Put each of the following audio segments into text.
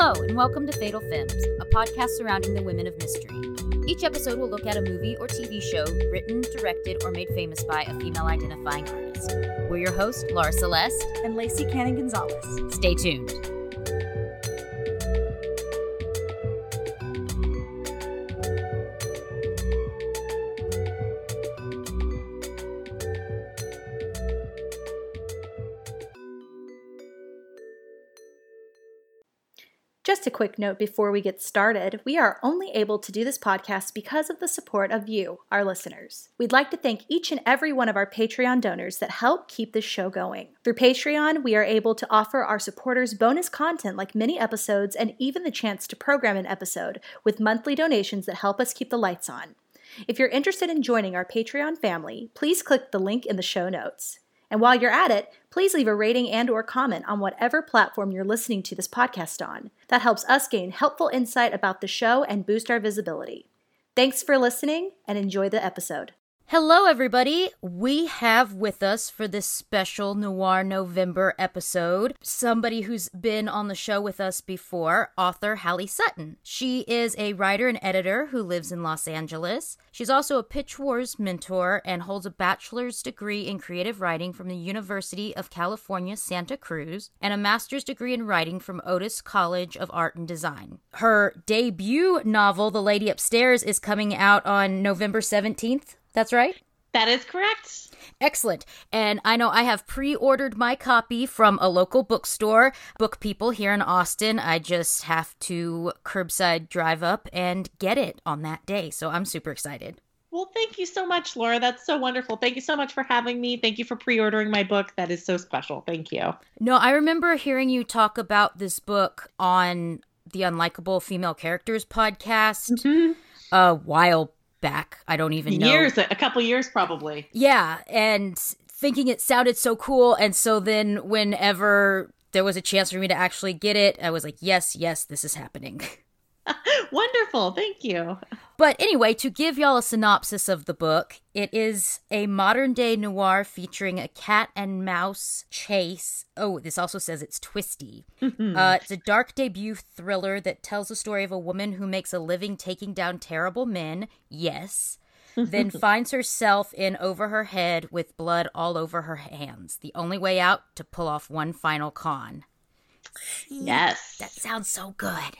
Hello, and welcome to Fatal Femmes, a podcast surrounding the women of mystery. Each episode will look at a movie or TV show written, directed, or made famous by a female identifying artist. We're your hosts, Laura Celeste and Lacey Cannon Gonzalez. Stay tuned. A quick note before we get started we are only able to do this podcast because of the support of you, our listeners. We'd like to thank each and every one of our Patreon donors that help keep this show going. Through Patreon, we are able to offer our supporters bonus content like mini episodes and even the chance to program an episode with monthly donations that help us keep the lights on. If you're interested in joining our Patreon family, please click the link in the show notes. And while you're at it, please leave a rating and or comment on whatever platform you're listening to this podcast on. That helps us gain helpful insight about the show and boost our visibility. Thanks for listening and enjoy the episode. Hello, everybody. We have with us for this special Noir November episode somebody who's been on the show with us before, author Halley Sutton. She is a writer and editor who lives in Los Angeles. She's also a Pitch Wars mentor and holds a bachelor's degree in creative writing from the University of California, Santa Cruz, and a master's degree in writing from Otis College of Art and Design. Her debut novel, The Lady Upstairs, is coming out on November 17th. That's right? That is correct. Excellent. And I know I have pre ordered my copy from a local bookstore, Book People here in Austin. I just have to curbside drive up and get it on that day. So I'm super excited. Well, thank you so much, Laura. That's so wonderful. Thank you so much for having me. Thank you for pre ordering my book. That is so special. Thank you. No, I remember hearing you talk about this book on the Unlikable Female Characters podcast mm-hmm. a while back. I don't even know. Years, a couple years probably. Yeah, and thinking it sounded so cool. And so then whenever there was a chance for me to actually get it, I was like, yes, yes, this is happening. Wonderful. Thank you. But anyway, to give y'all a synopsis of the book, it is a modern day noir featuring a cat and mouse chase. Oh, this also says it's twisty. uh, it's a dark debut thriller that tells the story of a woman who makes a living taking down terrible men. Yes. then finds herself in over her head with blood all over her hands. The only way out to pull off one final con. Yes. That sounds so good.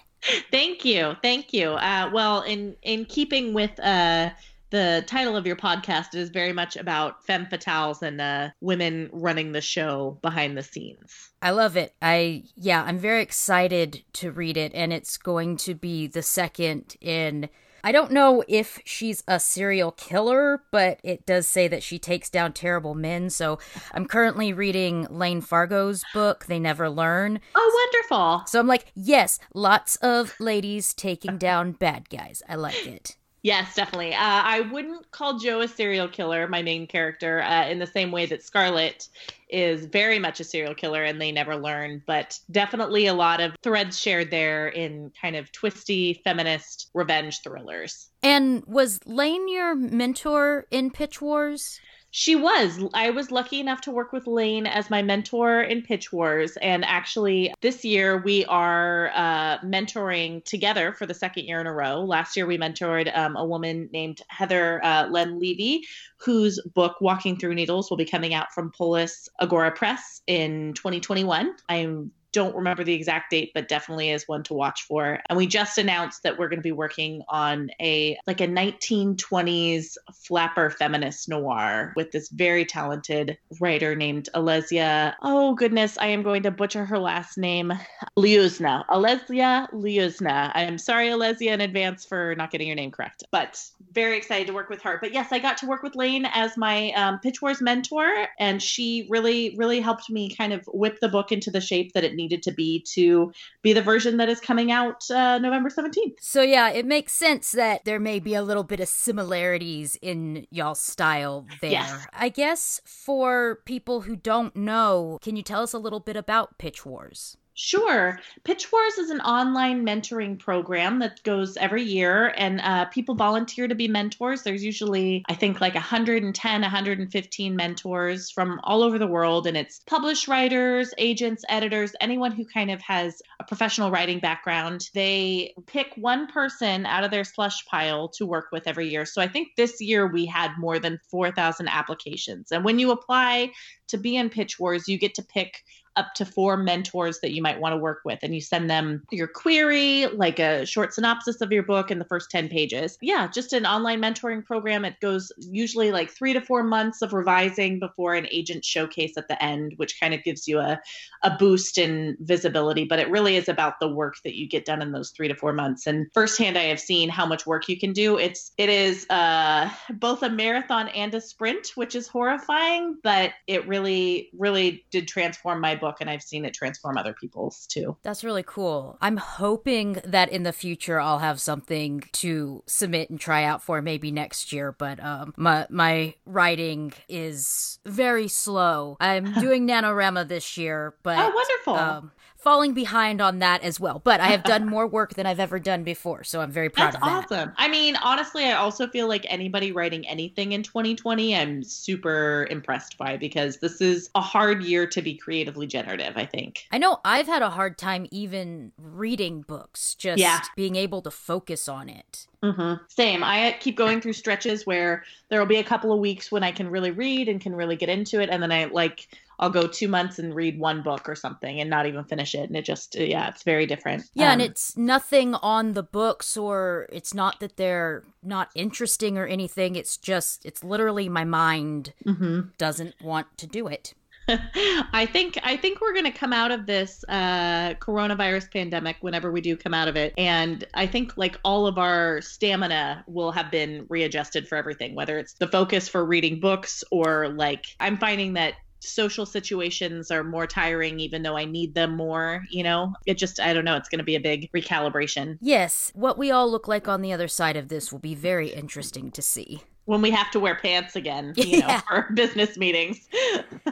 Thank you, thank you. Uh, well, in in keeping with uh, the title of your podcast, is very much about femme fatales and uh, women running the show behind the scenes. I love it. I yeah, I'm very excited to read it, and it's going to be the second in I don't know if she's a serial killer, but it does say that she takes down terrible men. So I'm currently reading Layne Fargo's book, They Never Learn. Oh, wonderful. So I'm like, yes, lots of ladies taking down bad guys. I like it. Yes, definitely. Uh, I wouldn't call Joe a serial killer, my main character, uh, in the same way that Scarlet is very much a serial killer and they never learn, but definitely a lot of threads shared there in kind of twisty feminist revenge thrillers. And was Layne your mentor in Pitch Wars? She was. I was lucky enough to work with Layne as my mentor in Pitch Wars. And actually, this year we are uh, mentoring together for the second year in a row. Last year we mentored um, a woman named Heather uh, Len Levy, whose book Walking Through Needles will be coming out from Polis Agora Press in 2021. I'm don't remember the exact date, but definitely is one to watch for. And we just announced that we're going to be working on a like a 1920s flapper feminist noir with this very talented writer named Alesia. Oh goodness, I am going to butcher her last name. Liuzna. Alesia Liuzna. I am sorry, Alesia, in advance for not getting your name correct, but very excited to work with her. But yes, I got to work with Layne as my um, Pitch Wars mentor, and she really, really helped me kind of whip the book into the shape that it needed to be to be the version that is coming out uh, November 17th. So, yeah, it makes sense that there may be a little bit of similarities in y'all's style there. Yes. I guess for people who don't know, can you tell us a little bit about Pitch Wars? Sure. Pitch Wars is an online mentoring program that goes every year, and uh, people volunteer to be mentors. There's usually, I think, like 110, 115 mentors from all over the world, and it's published writers, agents, editors, anyone who kind of has a professional writing background. They pick one person out of their slush pile to work with every year. So I think this year we had more than 4,000 applications. And when you apply to be in Pitch Wars, you get to pick up to four mentors that you might want to work with and you send them your query like a short synopsis of your book in the first 10 pages. Yeah just an online mentoring program. It goes usually like three to four months of revising before an agent showcase at the end which kind of gives you a, a boost in visibility but it really is about the work that you get done in those three to four months. And firsthand i have seen how much work you can do. It's it is uh, both a marathon and a sprint which is horrifying but it really really really did transform my book and I've seen it transform other people's too. That's really cool. I'm hoping that in the future I'll have something to submit and try out for maybe next year, but um my my writing is very slow. I'm doing NaNoWriMo this year, but Oh, wonderful. Um, falling behind on that as well. But I have done more work than I've ever done before, so I'm very proud That's of that. awesome. I mean, honestly, I also feel like anybody writing anything in 2020, I'm super impressed by because this is a hard year to be creatively generative, I think. I know I've had a hard time even reading books, just Yeah. being able to focus on it. Mm-hmm. Same. I keep going through stretches where there will be a couple of weeks when I can really read and can really get into it, and then I like I'll go two months and read one book or something and not even finish it, and it just yeah, it's very different. Yeah, and Um, it's nothing on the books, or it's not that they're not interesting or anything. It's just, it's literally my mind mhm. doesn't want to do it. I think I think we're going to come out of this uh, coronavirus pandemic whenever we do come out of it, and I think like all of our stamina will have been readjusted for everything, whether it's the focus for reading books or like I'm finding that social situations are more tiring even though I need them more, you know? It just I don't know, it's going to be a big recalibration Yes, what we all look like on the other side of this will be very interesting to see. when we have to wear pants again, you know, for business meetings.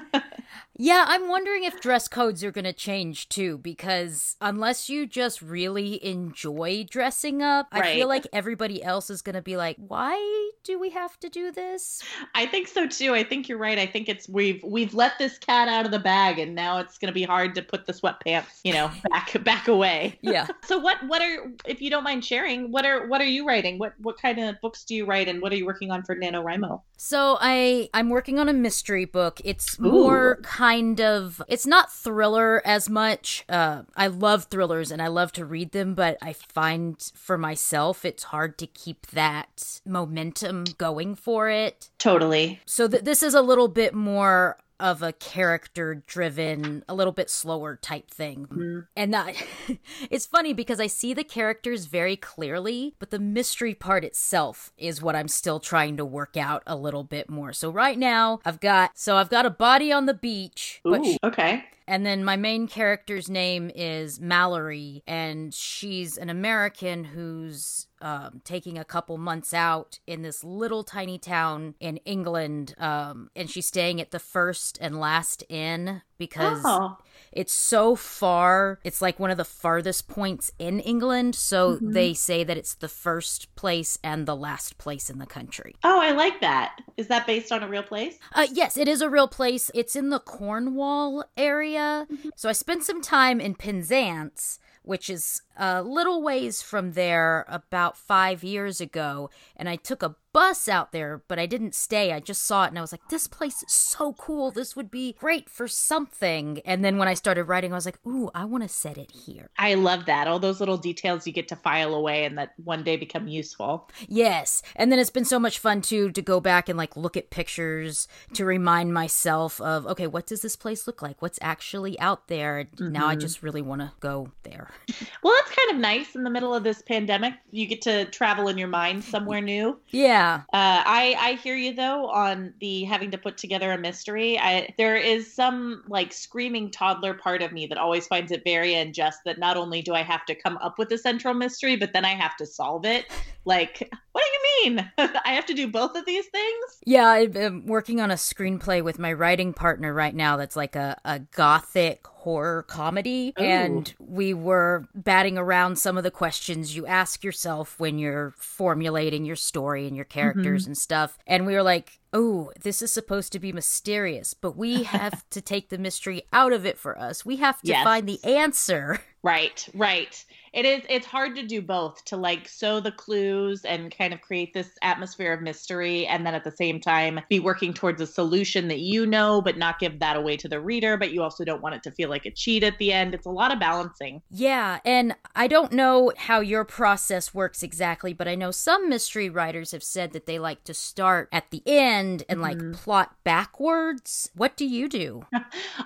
Yeah, I'm wondering if dress codes are going to change too, because unless you just really enjoy dressing up, I feel like everybody else is going to be like, why do we have to do this? I think so too. I think you're right. I think it's we've we've let this cat out of the bag, and now it's going to be hard to put the sweatpants, you know, back back away. Yeah. So what what are if you don't mind sharing, what are what are you writing? What what kind of books do you write, and what are you working on for NaNoWriMo? So I I'm working on a mystery book. It's more kind of it's not thriller as much. Uh I love thrillers and I love to read them, but I find for myself it's hard to keep that momentum going for it. Totally. So th- this is a little bit more of a character driven, a little bit slower type thing. Mm-hmm. And that it's funny because I see the characters very clearly, but the mystery part itself is what I'm still trying to work out a little bit more. So right now, I've got so I've got a body on the beach, Ooh, okay. And then my main character's name is Mallory, and she's an American who's um, taking a couple months out in this little tiny town in England. Um, and she's staying at the first and last inn because Oh, it's so far. It's like one of the farthest points in England. So they say that it's the first place and the last place in the country. oh, I like that. Is that based on a real place? Uh, yes, it is a real place. It's in the Cornwall area. So I spent some time in Penzance, which is a little ways from there about five years ago. And I took a bus out there, but I didn't stay. I just saw it and I was like, this place is so cool. This would be great for something. And then when I started writing, I was like, ooh, I want to set it here. I love that. All those little details you get to file away and that one day become useful. Yes. And then it's been so much fun too to go back and like look at pictures to remind myself of okay, what does this place look like? What's actually out there? Now I mm-hmm. just really want to go there. Well, that's kind of nice in the middle of this pandemic. You get to travel in your mind somewhere new. Yeah. Uh, I I hear you though on the having to put together a mystery. I there is some like screaming toddler part of me that always finds it very unjust that not only do I have to come up with a central mystery, but then I have to solve it. Like, what do you mean? I have to do both of these things? Yeah, I'm working on a screenplay with my writing partner right now that's like a, a gothic horror comedy. Ooh. And we were batting around some of the questions you ask yourself when you're formulating your story and your characters Mm-hmm. and stuff. And we were like, oh, this is supposed to be mysterious, but we have to take the mystery out of it for us. We have to Yes. find the answer. Right, right. It is it's hard to do both to like sow the clues and kind of create this atmosphere of mystery and then at the same time be working towards a solution that you know but not give that away to the reader but you also don't want it to feel like a cheat at the end. It's a lot of balancing. Yeah, and I don't know how your process works exactly, but I know some mystery writers have said that they like to start at the end and like plot backwards. What do you do?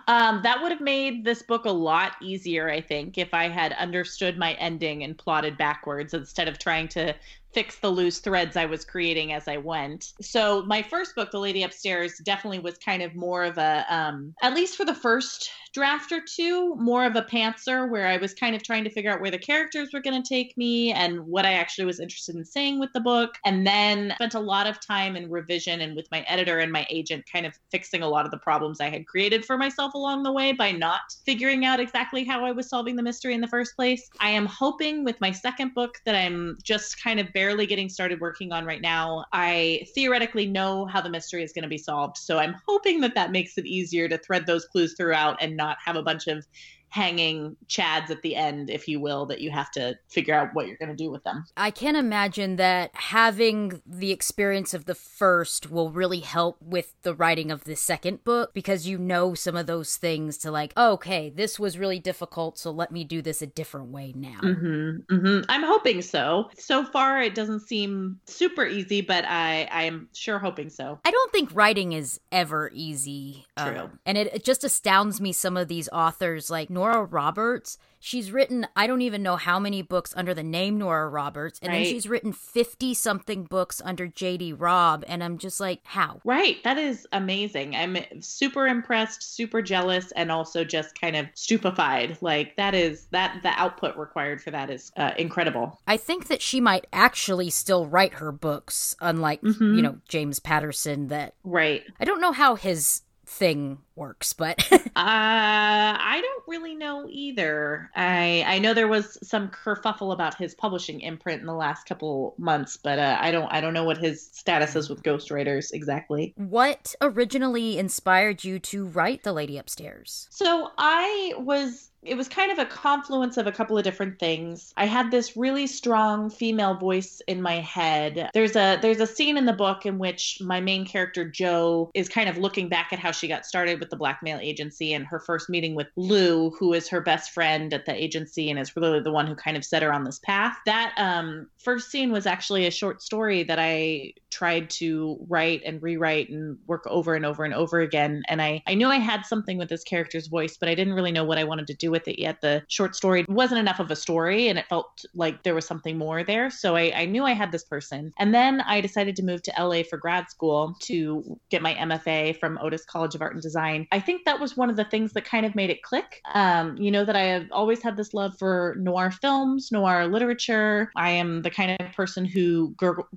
Um, that would have made this book a lot easier, I think, if I had understood my ending and plotted backwards instead of trying to fix the loose threads I was creating as I went. So my first book, The Lady Upstairs, definitely was kind of more of a, um, at least for the first draft or two, more of a pantser where I was kind of trying to figure out where the characters were going to take me and what I actually was interested in saying with the book. And then spent a lot of time in revision and with my editor and my agent kind of fixing a lot of the problems I had created for myself along the way by not figuring out exactly how I was solving the mystery in the first place. I am hoping with my second book that I'm just kind of barely getting started working on right now. I theoretically know how the mystery is going to be solved. So I'm hoping that that makes it easier to thread those clues throughout and not have a bunch of hanging chads at the end, if you will, that you have to figure out what you're going to do with them. I can imagine that having the experience of the first will really help with the writing of the second book because you know some of those things to like, okay, this was really difficult, so let me do this a different way now. Mm-hmm, mm-hmm. I'm hoping so. So far, it doesn't seem super easy, but I I am sure hoping so. I don't think writing is ever easy. True. Um, and it, it just astounds me some of these authors like Nora Roberts. She's written, I don't even know how many books under the name Nora Roberts. And then she's written 50 something books under JD Robb. And I'm just like, how? Right, that is amazing. I'm super impressed, super jealous, and also just kind of stupefied. Like that is that the output required for that is uh, incredible. I think that she might actually still write her books, unlike, Mhm. you know, James Patterson, that Right. I don't know how his thing works, but Uh, I don't really know either. I I know there was some kerfuffle about his publishing imprint in the last couple months, but uh, I don't I don't know what his status is with ghostwriters exactly. what originally inspired you to write The Lady Upstairs? So I was it was kind of a confluence of a couple of different things. I had this really strong female voice in my head. There's a there's a scene in the book in which my main character Joe is kind of looking back at how she got started with the blackmail agency and her first meeting with Lou, who is her best friend at the agency and is really the one who kind of set her on this path. That um, first scene was actually a short story that I tried to write and rewrite and work over and over and over again. And I, I knew I had something with this character's voice, but I didn't really know what I wanted to do with it yet. The short story wasn't enough of a story and it felt like there was something more there. So I, I knew I had this person. And then I decided to move to LA for grad school to get my MFA from Otis College of Art and Design. I think that was one of the things that kind of made it click. Um, you know, that I have always had this love for noir films, noir literature. I am the kind of person who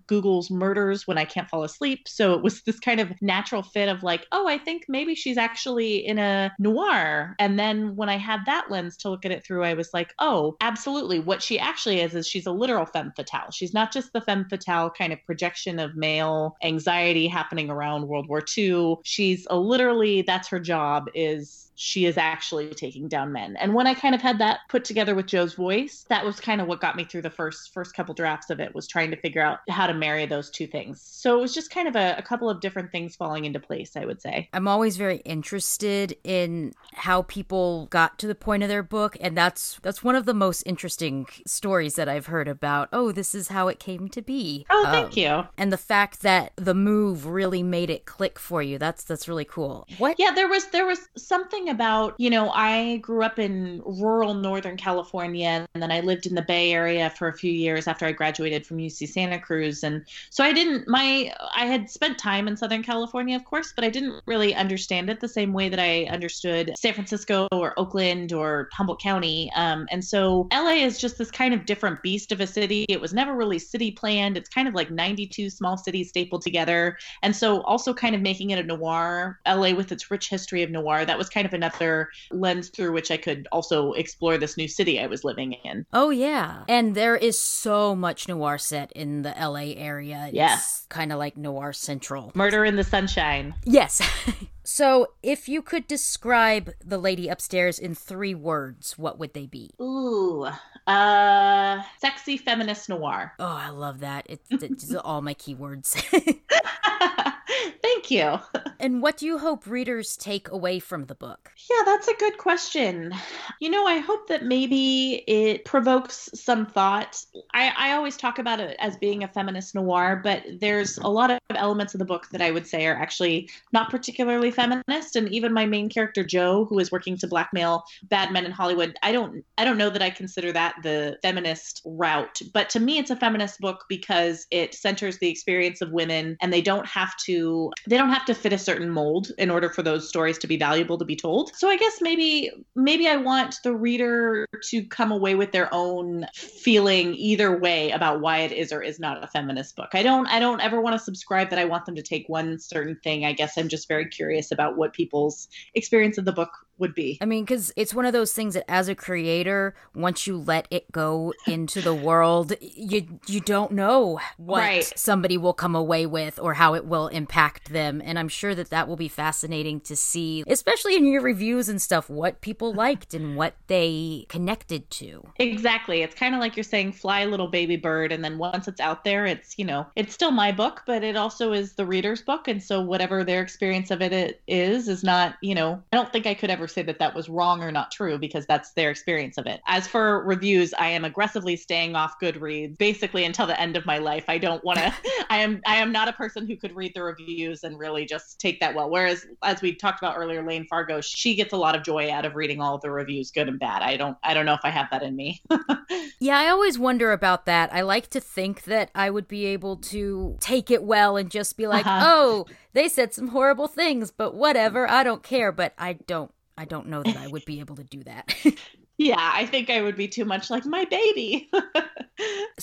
Googles murders when I can't fall asleep. So it was this kind of natural fit of like, oh, I think maybe she's actually in a noir. And then when I had that lens to look at it through, I was like, oh, absolutely. What she actually is, is she's a literal femme fatale. She's not just the femme fatale kind of projection of male anxiety happening around World War II. She's a literally, that's her job, is she is actually taking down men. And when I kind of had that put together with Joe's voice, that was kind of what got me through the first first couple drafts of it was trying to figure out how to marry those two things. So it was just kind of a, a couple of different things falling into place, I would say. I'm always very interested in how people got to the point of their book and that's that's one of the most interesting stories that I've heard about. Oh, this is how it came to be. Oh, Um, thank you. And the fact that the move really made it click for you. That's that's really cool. What Yeah, there was there was something about, you know, I grew up in rural Northern California and then I lived in the Bay Area for a few years after I graduated from UC Santa Cruz and so I didn't my I had spent time in Southern California, of course, but I didn't really understand it the same way that I understood San Francisco or Oakland or Humboldt County. Um, and so LA is just this kind of different beast of a city. It was never really city planned. It's kind of like 92 small cities stapled together. And so also kind of making it a noir, LA with its rich history of noir. That was kind of another lens through which I could also explore this new city I was living in. Oh, yeah. And there is so much noir set in the LA area. Yes. Kind of like Noir Central. Murder in the Sunshine. Yes. so, if you could describe the lady upstairs in three words, what would they be? Ooh, uh, sexy feminist noir. Oh, I love that. It's, it's all my keywords. Thank you. and what do you hope readers take away from the book? Yeah, that's a good question. You know, I hope that maybe it provokes some thought. I, I always talk about it as being a feminist noir, but there's a lot of elements of the book that I would say are actually not particularly feminist. And even my main character, Joe, who is working to blackmail bad men in Hollywood, I don't I don't know that I consider that the feminist route. But to me it's a feminist book because it centers the experience of women and they don't have to they don't have to fit a certain mold in order for those stories to be valuable to be told. So I guess maybe maybe I want the reader to come away with their own feeling either way about why it is or is not a feminist book. I don't I don't ever want to subscribe that I want them to take one certain thing. I guess I'm just very curious about what people's experience of the book would be. I mean, because it's one of those things that as a creator, once you let it go into the world, you you don't know what right. somebody will come away with or how it will impact them. And I'm sure that that will be fascinating to see, especially in your reviews and stuff, what people liked and what they connected to. Exactly. It's kind of like you're saying, fly little baby bird. And then once it's out there, it's, you know, it's still my book, but it also is the reader's book. And so whatever their experience of it is, is not, you know, I don't think I could ever say that that was wrong or not true because that's their experience of it. As for reviews, I am aggressively staying off Goodreads basically until the end of my life. I don't want to I am I am not a person who could read the reviews and really just take that well. Whereas as we talked about earlier, Layne Fargo, she gets a lot of joy out of reading all of the reviews, good and bad. I don't I don't know if I have that in me. yeah, I always wonder about that. I like to think that I would be able to take it well and just be like, uh-huh. "Oh, they said some horrible things, but whatever, I don't care." But I don't I don't know that I would be able to do that. yeah, I think I would be too much like my baby.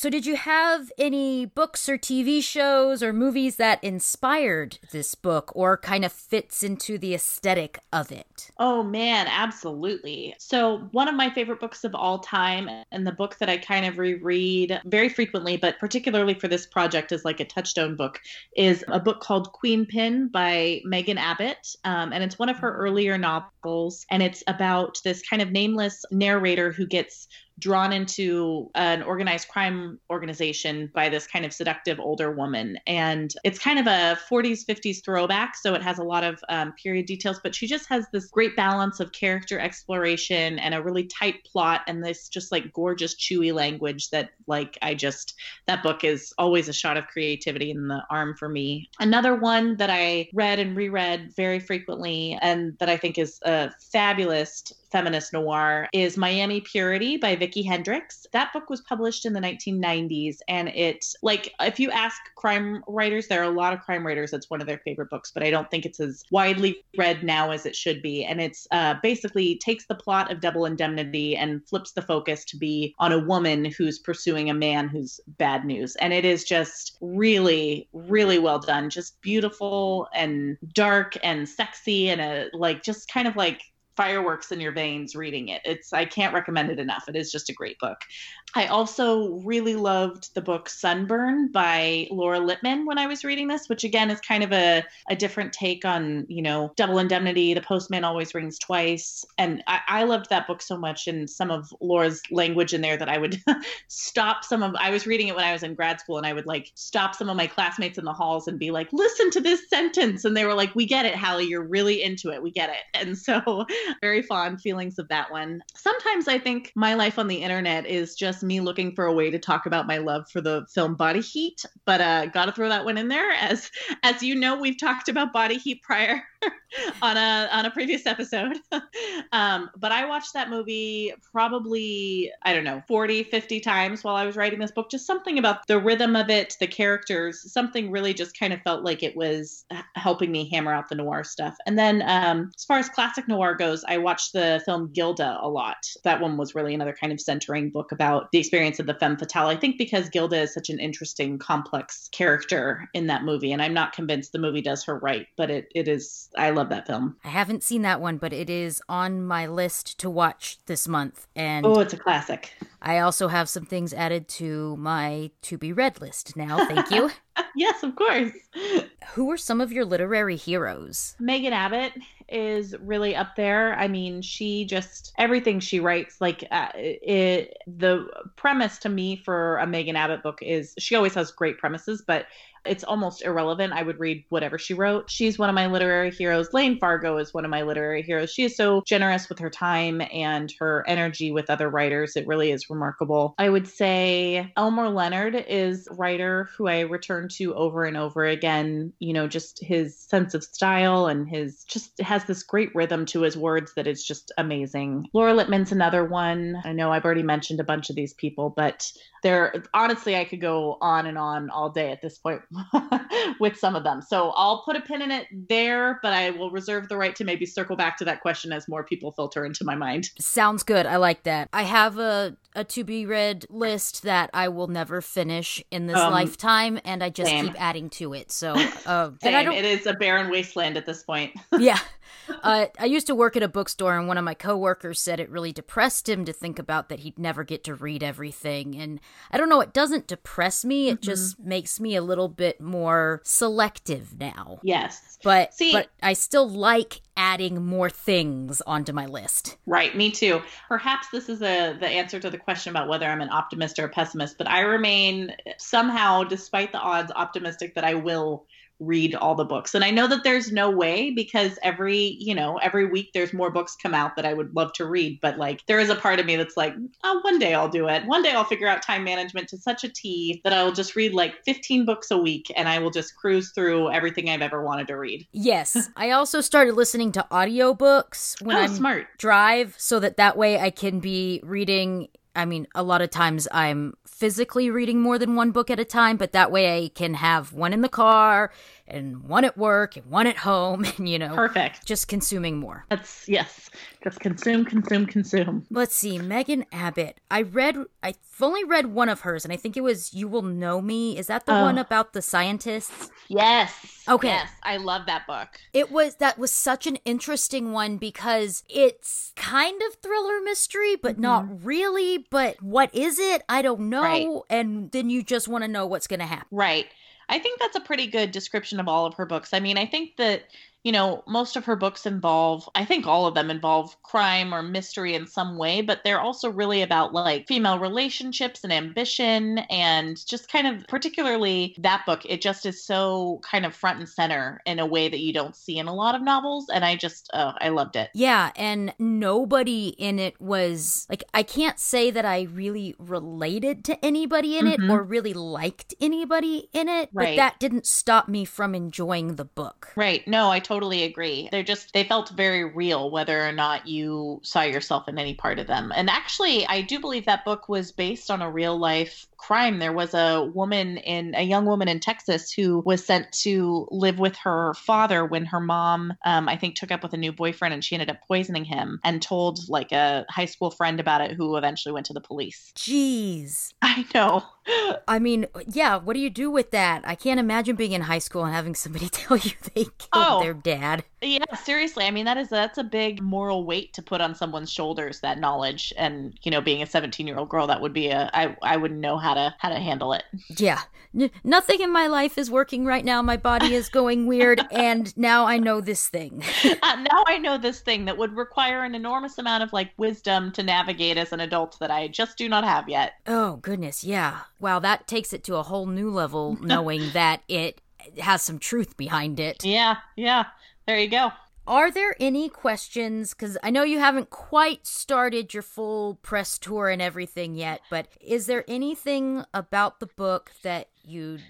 so, did you have any books or TV shows or movies that inspired this book or kind of fits into the aesthetic of it? Oh, man, absolutely. So, one of my favorite books of all time, and the book that I kind of reread very frequently, but particularly for this project is like a touchstone book, is a book called Queenpin by Megan Abbott. Um, and it's one of her earlier novels, and it's about this kind of nameless narrator who gets drawn into an organized crime organization by this kind of seductive older woman. And it's kind of a 40s, 50s throwback. So it has a lot of um, period details, but she just has this great balance of character exploration and a really tight plot and this just like gorgeous, chewy language that, like, I just, that book is always a shot of creativity in the arm for me. Another one that I read and reread very frequently and that I think is a fabulous feminist noir is Miami Purity by Vicki Hendricks. That book was published in the 1990s and it like if you ask crime writers there are a lot of crime writers that's one of their favorite books but I don't think it's as widely read now as it should be. And it's uh, basically takes the plot of Double Indemnity and flips the focus to be on a woman who's pursuing a man who's bad news. And it is just really really well done. Just beautiful and dark and sexy and a like just kind of like fireworks in your veins reading it. It's I can't recommend it enough. It is just a great book. I also really loved the book Sunburn by Laura Lippman when I was reading this, which again is kind of a, a different take on, you know, double indemnity, the postman always rings twice. And I, I loved that book so much and some of Laura's language in there that I would stop some of I was reading it when I was in grad school and I would like stop some of my classmates in the halls and be like, listen to this sentence. And they were like, We get it, Halley, you're really into it. We get it. And so very fond feelings of that one. Sometimes I think my life on the internet is just me looking for a way to talk about my love for the film Body Heat, but uh, got to throw that one in there. As as you know, we've talked about Body Heat prior on a on a previous episode. Um, but I watched that movie probably, I don't know, 40, 50 times while I was writing this book. Just something about the rhythm of it, the characters, something really just kind of felt like it was helping me hammer out the noir stuff. And then um, as far as classic noir goes, I watched the film Gilda a lot. That one was really another kind of centering book about the experience of the femme fatale. I think because Gilda is such an interesting, complex character in that movie. And I'm not convinced the movie does her right, but it, it is, I love that film. I haven't seen that one, but it is on my list to watch this month. And oh, it's a classic. I also have some things added to my to be read list now. Thank you. yes, of course. Who are some of your literary heroes? Megan Abbott is really up there. I mean, she just everything she writes like uh, it the premise to me for a Megan Abbott book is she always has great premises, but it's almost irrelevant. I would read whatever she wrote. She's one of my literary heroes. Layne Fargo is one of my literary heroes. She is so generous with her time and her energy with other writers. It really is remarkable. I would say Elmore Leonard is a writer who I return to over and over again. You know, just his sense of style and his just has this great rhythm to his words that is just amazing. Laura Lippman's another one. I know I've already mentioned a bunch of these people, but there honestly I could go on and on all day at this point with some of them. So I'll put a pin in it there, but I will reserve the right to maybe circle back to that question as more people filter into my mind. Sounds good. I like that. I have a a to be read list that I will never finish in this um, lifetime, and I just same. keep adding to it. So, uh, and I don't... it is a barren wasteland at this point. yeah, uh, I used to work at a bookstore, and one of my coworkers said it really depressed him to think about that he'd never get to read everything. And I don't know, it doesn't depress me. It mm-hmm. just makes me a little bit more selective now. Yes, but See, but I still like adding more things onto my list. Right, me too. Perhaps this is a the answer to the question about whether I'm an optimist or a pessimist, but I remain somehow, despite the odds, optimistic that I will read all the books. And I know that there's no way because every, you know, every week there's more books come out that I would love to read, but like there is a part of me that's like, oh, one day I'll do it. One day I'll figure out time management to such a T that I will just read like 15 books a week and I will just cruise through everything I've ever wanted to read. Yes. I also started listening to audiobooks when oh, I smart. drive so that that way I can be reading I mean, a lot of times I'm physically reading more than one book at a time, but that way I can have one in the car and one at work and one at home and you know perfect. just consuming more. That's yes. Just consume consume consume. Let's see megan abbott. I read i've only read one of hers and i think it was you will know me. Is that the oh. one about the scientists? Yes. Okay. Yes. I love that book. It was that was such an interesting one because it's kind of thriller mystery but mm-hmm. not really. But what is it? I don't know. Right. and then you just want to know what's going to happen. Right I think that's a pretty good description of all of her books. I mean, I think that you know, most of her books involve, I think all of them involve crime or mystery in some way, but they're also really about like female relationships and ambition and just kind of, particularly that book, it just is so kind of front and center in a way that you don't see in a lot of novels. And I just, oh, I loved it. Yeah. And nobody in it was like, I can't say that I really related to anybody in mm-hmm. it or really liked anybody in it, right. but that didn't stop me from enjoying the book. Right. No, I totally agree. They're just, they felt very real, whether or not you saw yourself in any part of them. And actually, I do believe that book was based on a real life crime. There was a woman in a young woman in Texas who was sent to live with her father when her mom, um, I think, took up with a new boyfriend and she ended up poisoning him and told like a high school friend about it who eventually went to the police. Jeez. I know. I mean, yeah, what do you do with that? I can't imagine being in high school and having somebody tell you they killed oh, their dad. Yeah, seriously. I mean, that is that's a big moral weight to put on someone's shoulders that knowledge and, you know, being a 17-year-old girl that would be a I I wouldn't know how to how to handle it. Yeah. N- nothing in my life is working right now. My body is going weird and now I know this thing. uh, now I know this thing that would require an enormous amount of like wisdom to navigate as an adult that I just do not have yet. Oh, goodness. Yeah. Wow, that takes it to a whole new level knowing that it has some truth behind it. Yeah, yeah. There you go. Are there any questions? Because I know you haven't quite started your full press tour and everything yet, but is there anything about the book that you'd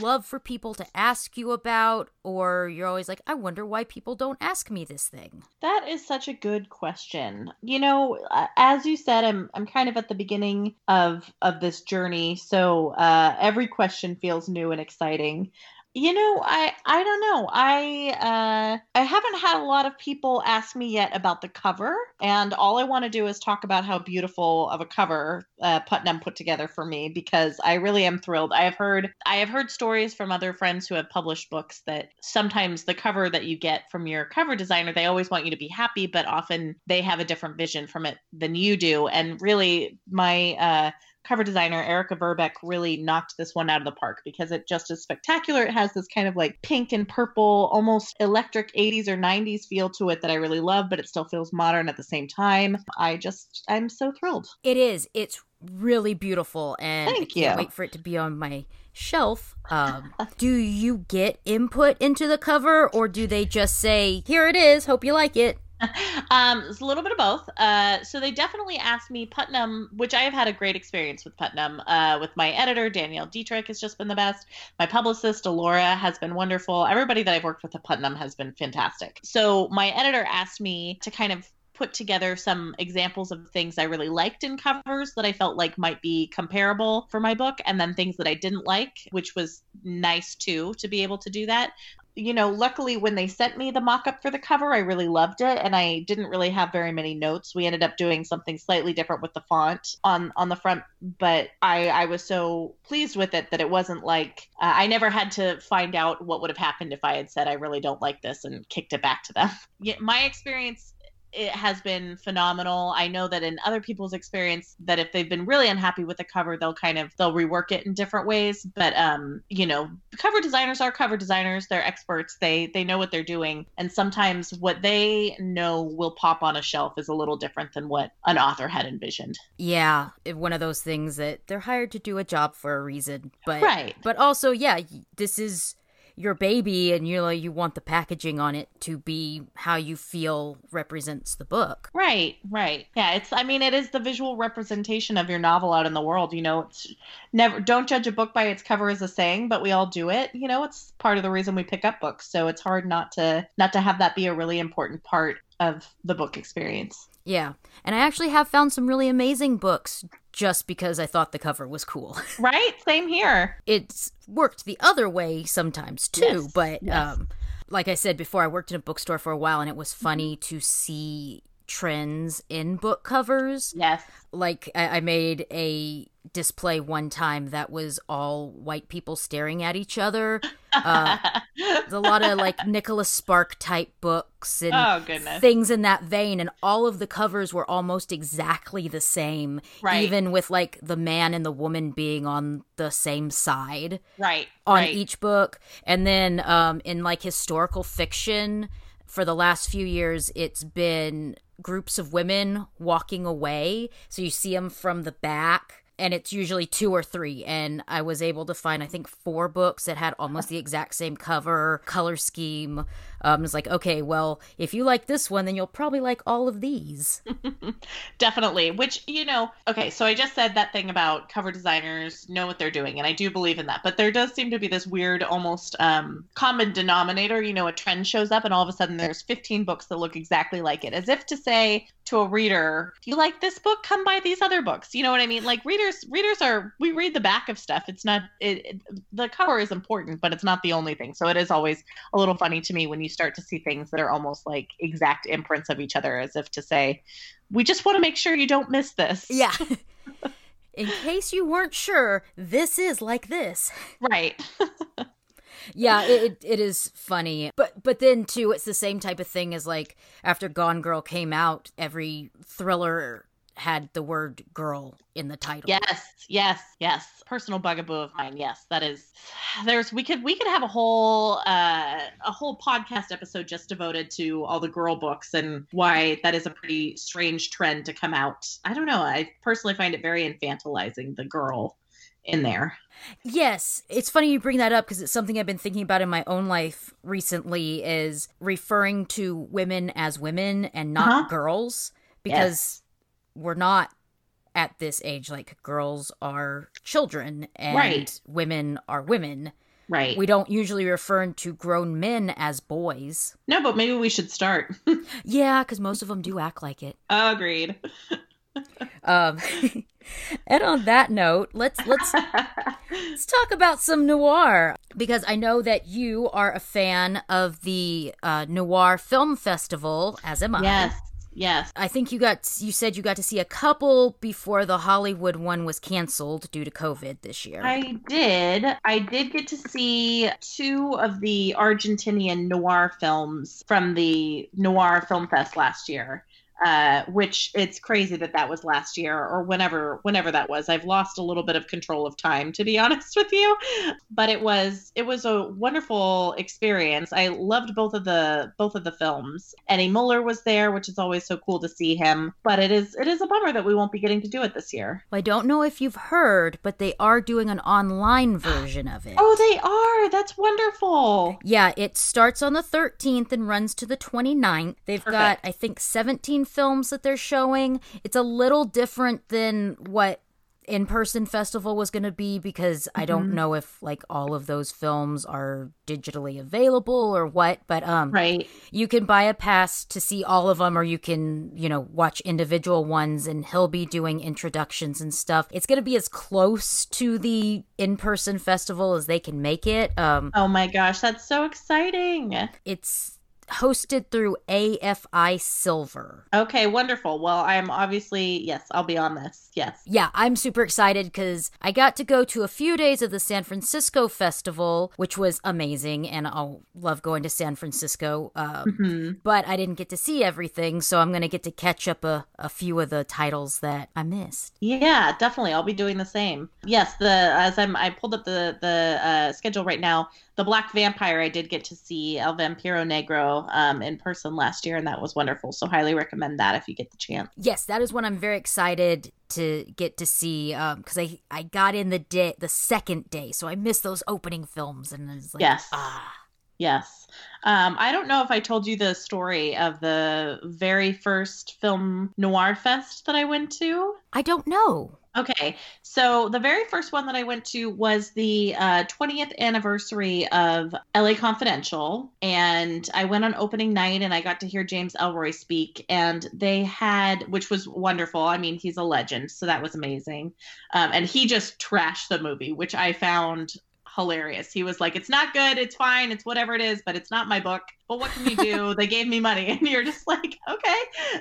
love for people to ask you about, or you're always like, I wonder why people don't ask me this thing? That is such a good question. You know, as you said, I'm I'm kind of at the beginning of of this journey, so uh, every question feels new and exciting. You know, I I don't know. I uh I haven't had a lot of people ask me yet about the cover, and all I want to do is talk about how beautiful of a cover uh, Putnam put together for me because I really am thrilled. I have heard I have heard stories from other friends who have published books that sometimes the cover that you get from your cover designer, they always want you to be happy, but often they have a different vision from it than you do. And really, my uh cover designer Erica Verbeck really knocked this one out of the park because it just is spectacular. It has this kind of like pink and purple, almost electric 80s or 90s feel to it that I really love, but it still feels modern at the same time. I just, I'm so thrilled. It is. It's really beautiful, and Thank I can't you. wait for it to be on my shelf. Um, do you get input into the cover, or do they just say, "Here it is. Hope you like it"? um, it's a little bit of both. Uh, so they definitely asked me Putnam, which I have had a great experience with Putnam. Uh, with my editor Danielle Dieterich has just been the best. My publicist Alora has been wonderful. Everybody that I've worked with at Putnam has been fantastic. So my editor asked me to kind of put together some examples of things I really liked in covers that I felt like might be comparable for my book, and then things that I didn't like, which was nice too to be able to do that you know, luckily when they sent me the mock up for the cover, I really loved it and I didn't really have very many notes. We ended up doing something slightly different with the font on on the front, but I I was so pleased with it that it wasn't like uh, I never had to find out what would have happened if I had said I really don't like this and kicked it back to them. Yeah, my experience it has been phenomenal. I know that in other people's experience that if they've been really unhappy with the cover, they'll kind of they'll rework it in different ways. But um, you know, cover designers are cover designers. They're experts. They they know what they're doing. And sometimes what they know will pop on a shelf is a little different than what an author had envisioned. Yeah, one of those things that they're hired to do a job for a reason. But Right. but also, yeah, this is your baby and you know you want the packaging on it to be how you feel represents the book. Right, right. Yeah, it's I mean it is the visual representation of your novel out in the world, you know. It's never don't judge a book by its cover is a saying, but we all do it. You know, it's part of the reason we pick up books. So it's hard not to not to have that be a really important part of the book experience. Yeah. And I actually have found some really amazing books just because I thought the cover was cool. Right? Same here. it's worked the other way sometimes too, Yes, but yes. um like I said before I worked in a bookstore for a while and it was funny to see trends in book covers. Yes. Like I, I made a display one time that was all white people staring at each other. Uh, There's a lot of like Nicholas Spark type books and Oh, things in that vein, and all of the covers were almost exactly the same, Right. even with like the man and the woman being on the same side right. on right. each book. And then um, in like historical fiction, for the last few years, it's been groups of women walking away. So you see them from the back. And it's usually two or three. And I was able to find, I think, four books that had almost the exact same cover, color scheme. Um, it's like, okay, well, if you like this one, then you'll probably like all of these. Definitely. Which, you know, okay, so I just said that thing about cover designers know what they're doing, and I do believe in that. But there does seem to be this weird, almost um, common denominator. You know, a trend shows up, and all of a sudden there's 15 books that look exactly like it, as if to say to a reader, "Do you like this book? Come buy these other books." You know what I mean? Like readers, readers are we read the back of stuff. It's not it, it the cover is important, but it's not the only thing. So it is always a little funny to me when you start to see things that are almost like exact imprints of each other, as if to say, we just want to make sure you don't miss this. Yeah. In case you weren't sure, this is like this. Right. yeah it, it, is funny but but then too it's the same type of thing as like after gone girl came out every thriller had the word girl in the title yes. Yes. Yes. Personal bugaboo of mine. Yes, that is. There's. We could. We could have a whole. uh A whole podcast episode just devoted to all the girl books and why that is a pretty strange trend to come out. I don't know. I personally find it very infantilizing. The girl in there. yes it's funny you bring that up because it's something i've been thinking about in my own life recently is referring to women as women and not Uh-huh. girls because we're not at this age like girls are children and Right. women are women Right. We don't usually refer to grown men as boys. No, but maybe we should start. yeah, because most of them do act like it. Agreed. um, and on that note, let's let's let's talk about some noir because I know that you are a fan of the uh, Noir Film Festival, as am I. Yes. Yes. I think you got you said you got to see a couple before the Hollywood one was canceled due to COVID this year. I did. I did get to see two of the Argentinian noir films from the Noir Film Fest last year uh, which it's crazy that that was last year or whenever whenever that was. I've lost a little bit of control of time to be honest with you, but it was it was a wonderful experience. I loved both of the both of the films. Eddie Muller was there, which is always so cool to see him. But it is it is a bummer that we won't be getting to do it this year. I don't know if you've heard, but they are doing an online version of it. Oh, they are. That's wonderful. Yeah, it starts on the 13th and runs to the 29th. They've Perfect. got I think 17 films that they're showing. It's a little different than what in person festival was going to be because I don't mm-hmm. know if like all of those films are digitally available or what but um right you can buy a pass to see all of them or you can you know watch individual ones and he'll be doing introductions and stuff it's going to be as close to the in-person festival as they can make it um oh my gosh that's so exciting it's hosted through AFI Silver. Okay, wonderful. Well, I'm obviously, yes, I'll be on this. Yes. Yeah, I'm super excited because I got to go to a few days of the San Francisco Festival, which was amazing. And I'll love going to San Francisco. Um, mm-hmm. But I didn't get to see everything. So I'm going to get to catch up a, a few of the titles that I missed. Yeah, definitely. I'll be doing the same. Yes, the as I'm, I pulled up the, the uh, schedule right now the Black Vampire, I did get to see El Vampiro Negro um, in person last year, and that was wonderful. So highly recommend that if you get the chance. Yes, that is one I'm very excited to get to see because um, I I got in the day the second day, so I missed those opening films, and it's like yes, ah. Yes. Um, I don't know if I told you the story of the very first film Noir Fest that I went to. I don't know. Okay, so the very first one that I went to was the uh, 20th anniversary of LA Confidential, and I went on opening night and I got to hear James Ellroy speak, and they had, which was wonderful. I mean, he's a legend, so that was amazing, um, and he just trashed the movie, which I found hilarious. He was like, "It's not good. It's fine. It's whatever it is, but it's not my book. But what can we do? they gave me money." And you're just like, "Okay."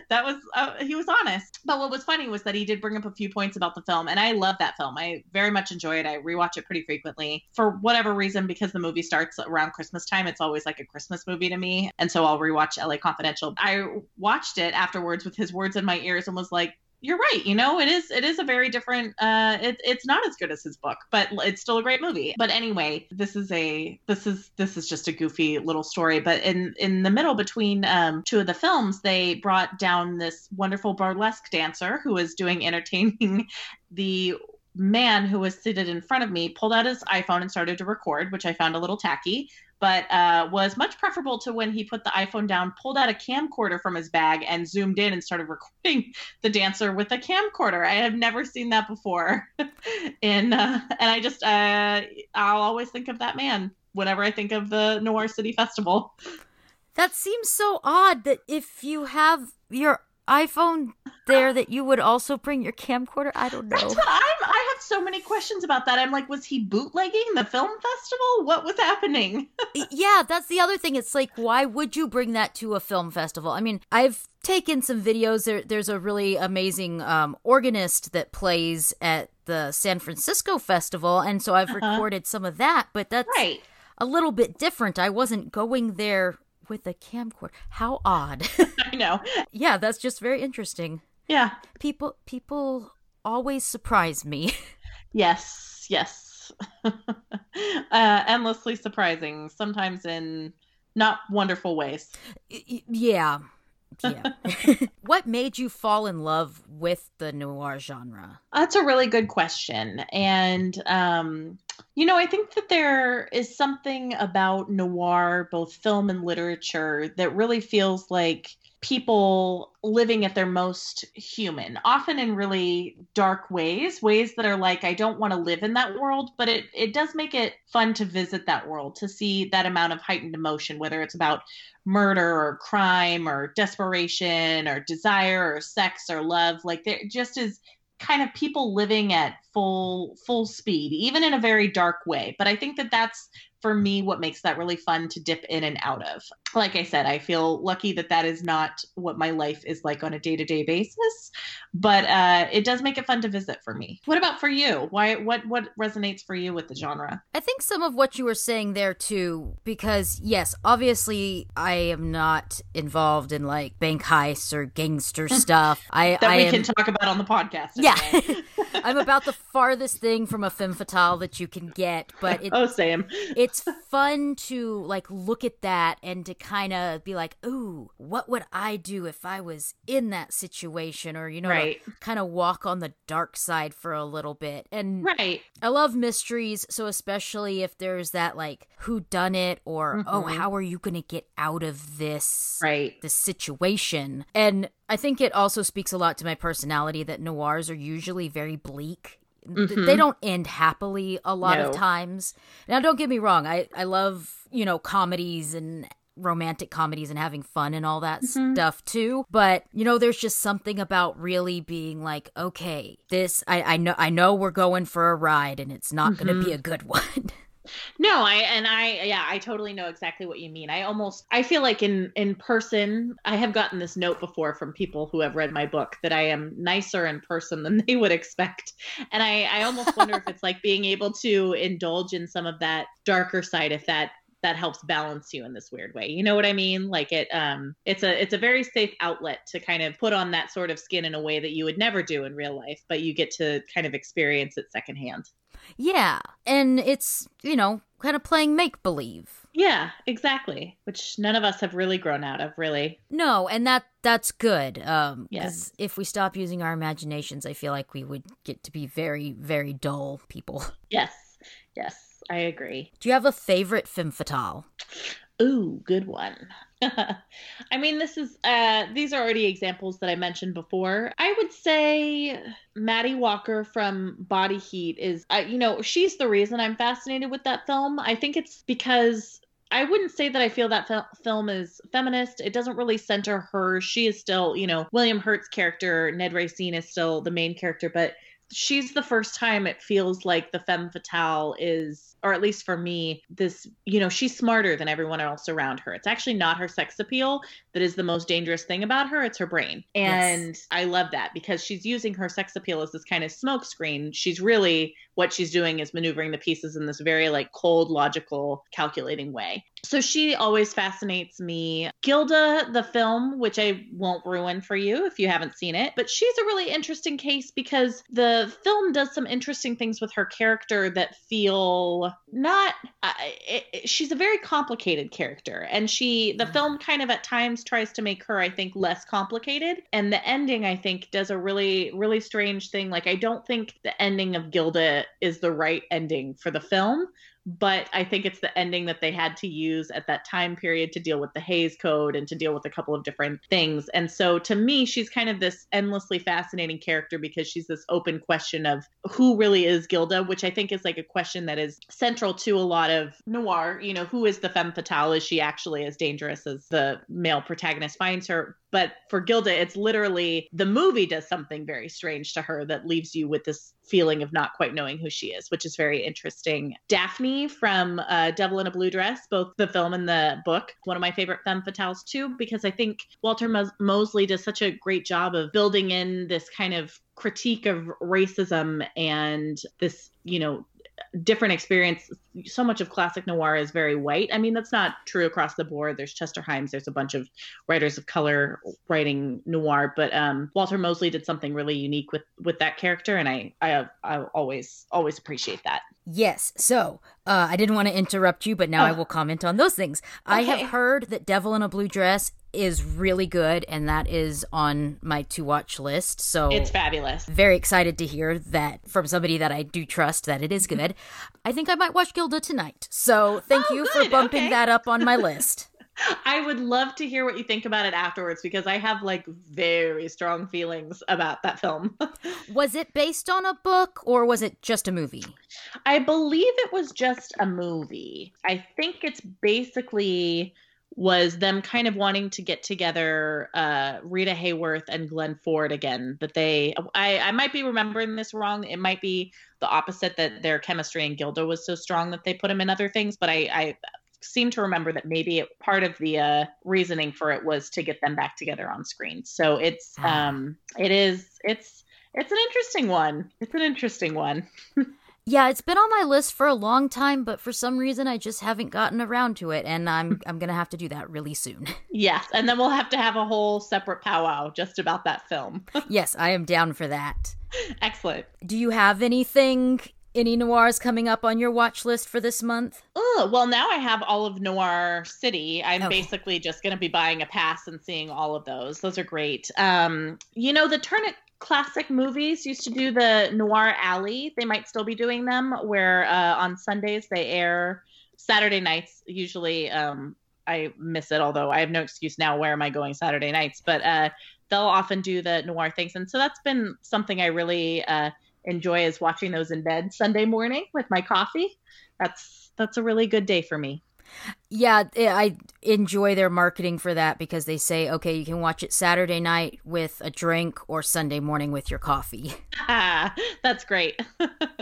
That was uh, he was honest. But what was funny was that he did bring up a few points about the film, and I love that film. I very much enjoy it. I rewatch it pretty frequently for whatever reason because the movie starts around Christmas time. It's always like a Christmas movie to me, and so I'll rewatch LA Confidential. I watched it afterwards with his words in my ears and was like, you're right. You know, it is it is a very different. Uh, it, it's not as good as his book, but it's still a great movie. But anyway, this is a this is this is just a goofy little story. But in in the middle between um, two of the films, they brought down this wonderful burlesque dancer who was doing entertaining the man who was seated in front of me pulled out his iPhone and started to record, which I found a little tacky but uh, was much preferable to when he put the iPhone down, pulled out a camcorder from his bag, and zoomed in and started recording the dancer with a camcorder. I have never seen that before. in uh, and I just uh, I'll always think of that man whenever I think of the Noir City Festival. That seems so odd that if you have your iPhone there that you would also bring your camcorder? I don't know. That's what I'm. I have so many questions about that. I'm like, was he bootlegging the film festival? What was happening? yeah, that's the other thing. It's like, why would you bring that to a film festival? I mean, I've taken some videos. There, there's a really amazing um, organist that plays at the San Francisco festival, and so I've uh-huh. recorded some of that. But that's right. a little bit different. I wasn't going there with a camcorder. How odd. I know. yeah, that's just very interesting. Yeah. People people always surprise me. yes, yes. uh, endlessly surprising, sometimes in not wonderful ways. Yeah. Yeah. what made you fall in love with the noir genre? That's a really good question. And um you know, I think that there is something about noir, both film and literature, that really feels like people living at their most human, often in really dark ways, ways that are like, I don't want to live in that world, but it, it does make it fun to visit that world, to see that amount of heightened emotion, whether it's about murder or crime or desperation or desire or sex or love. Like there just is kind of people living at full full speed even in a very dark way but i think that that's for me what makes that really fun to dip in and out of. Like I said, I feel lucky that that is not what my life is like on a day to day basis, but uh, it does make it fun to visit for me. What about for you? Why? What? What resonates for you with the genre? I think some of what you were saying there too, because yes, obviously I am not involved in like bank heists or gangster stuff. I that I we am, can talk about on the podcast. Yeah. I'm about the farthest thing from a femme fatale that you can get, but it, oh, Sam. It's fun to like look at that and to kind of be like, ooh, what would I do if I was in that situation? Or, you know, Right. kind of walk on the dark side for a little bit. And Right. I love mysteries, so especially if there's that like who done it or oh Mhm. how are you going to get out of this Right. this situation. And I think it also speaks a lot to my personality that noirs are usually very bleak. Mhm. They don't end happily a lot No. of times. Now don't get me wrong, I I love, you know, comedies and romantic comedies and having fun and all that Mhm. stuff too but you know there's just something about really being like okay this i i know i know we're going for a ride and it's not going to be a good one No, I and I yeah, I totally know exactly what you mean. I almost I feel like in in person, I have gotten this note before from people who have read my book that I am nicer in person than they would expect. And I I almost wonder if it's like being able to indulge in some of that darker side if that that helps balance you in this weird way. You know what I mean? Like it um it's a it's a very safe outlet to kind of put on that sort of skin in a way that you would never do in real life, but you get to kind of experience it secondhand. yeah and it's you know kind of playing make believe Yeah, exactly. Which none of us have really grown out of, really. No, and that that's good. Um, Yes. because if we stop using our imaginations, I feel like we would get to be very, very dull people. Yes, yes, I agree. Do you have a favorite femme fatale? Ooh, good one. I mean, this is uh these are already examples that I mentioned before. I would say Matty Walker from Body Heat is uh, you know, she's the reason I'm fascinated with that film. I think it's because I wouldn't say that I feel that fil- film is feminist. It doesn't really center her. She is still, you know, William Hurt's character, Ned Racine is still the main character, but she's the first time it feels like the femme fatale is or at least for me this you know she's smarter than everyone else around her. It's actually not her sex appeal that is the most dangerous thing about her it's her brain. And i love that because she's using her sex appeal as this kind of smokescreen. She's really what she's doing is maneuvering the pieces in this very like cold logical calculating way. So she always fascinates me. Gilda, the film, which I won't ruin for you if you haven't seen it, but she's a really interesting case because the film does some interesting things with her character that feel not. Uh, it, it- she's a very complicated character, and she the film kind of at times tries to make her, I think, less complicated. And the ending, I think, does a really really strange thing. Like I don't think the ending of Gilda is the right ending for the film but I think it's the ending that they had to use at that time period to deal with the Hays Code and to deal with a couple of different things. And so to me, she's kind of this endlessly fascinating character because she's this open question of who really is Gilda, which I think is like a question that is central to a lot of noir. You know, who is the femme fatale? Is she actually as dangerous as the male protagonist finds her? But for Gilda, it's literally the movie does something very strange to her that leaves you with this feeling of not quite knowing who she is, which is very interesting. Daphne from uh, Devil in a Blue Dress, both the film and the book, one of my favorite femme fatales too, because I think Walter Mos- Mosley does such a great job of building in this kind of critique of racism and this, you know, different experience. So much of classic noir is very white. I mean, that's not true across the board. There's Chester Himes. There's a bunch of writers of color writing noir, but um, Walter Mosley did something really unique with with that character, and I I, I always always appreciate that. Yes. So, uh, I didn't want to interrupt you, but now I Oh. will comment on those things. I have heard that Devil in a Blue Dress is really good, and that is on my to watch list. So, It's fabulous. very excited to hear that from somebody that I do trust that it is good. I think I might watch Gilda tonight. So, thank Oh, you for bumping Okay. that up on my list. I would love to hear what you think about it afterwards because I have like very strong feelings about that film. was it based on a book or was it just a movie? I believe it was just a movie. I think it's basically was them kind of wanting to get together uh, Rita Hayworth and Glenn Ford again. That they, I, I might be remembering this wrong. It might be the opposite that their chemistry in Gilda was so strong that they put them in other things. But I, I seem to remember that maybe it, part of the uh, reasoning for it was to get them back together on screen. So it's, ah. um, it is, it's, it's an interesting one. It's an interesting one. Yeah, it's been on my list for a long time, but for some reason I just haven't gotten around to it, and I'm I'm gonna have to do that really soon. Yes, and then we'll have to have a whole separate powwow just about that film. yes, I am down for that. Excellent. Do you have anything any noirs coming up on your watch list for this month? Oh, well, now I have all of Noir City. I'm okay. basically just going to be buying a pass and seeing all of those. Those are great. Um, you know, the Turner classic movies used to do the Noir Alley. They might still be doing them, where uh, on Sundays they air Saturday nights. Usually, um, I miss it, although I have no excuse now. Where am I going Saturday nights? But uh, they'll often do the noir things, and so that's been something I really uh, enjoy is watching those in bed Sunday morning with my coffee. That's that's a really good day for me. Yeah, I enjoy their marketing for that because they say, okay, you can watch it Saturday night with a drink or Sunday morning with your coffee. Ah, that's great.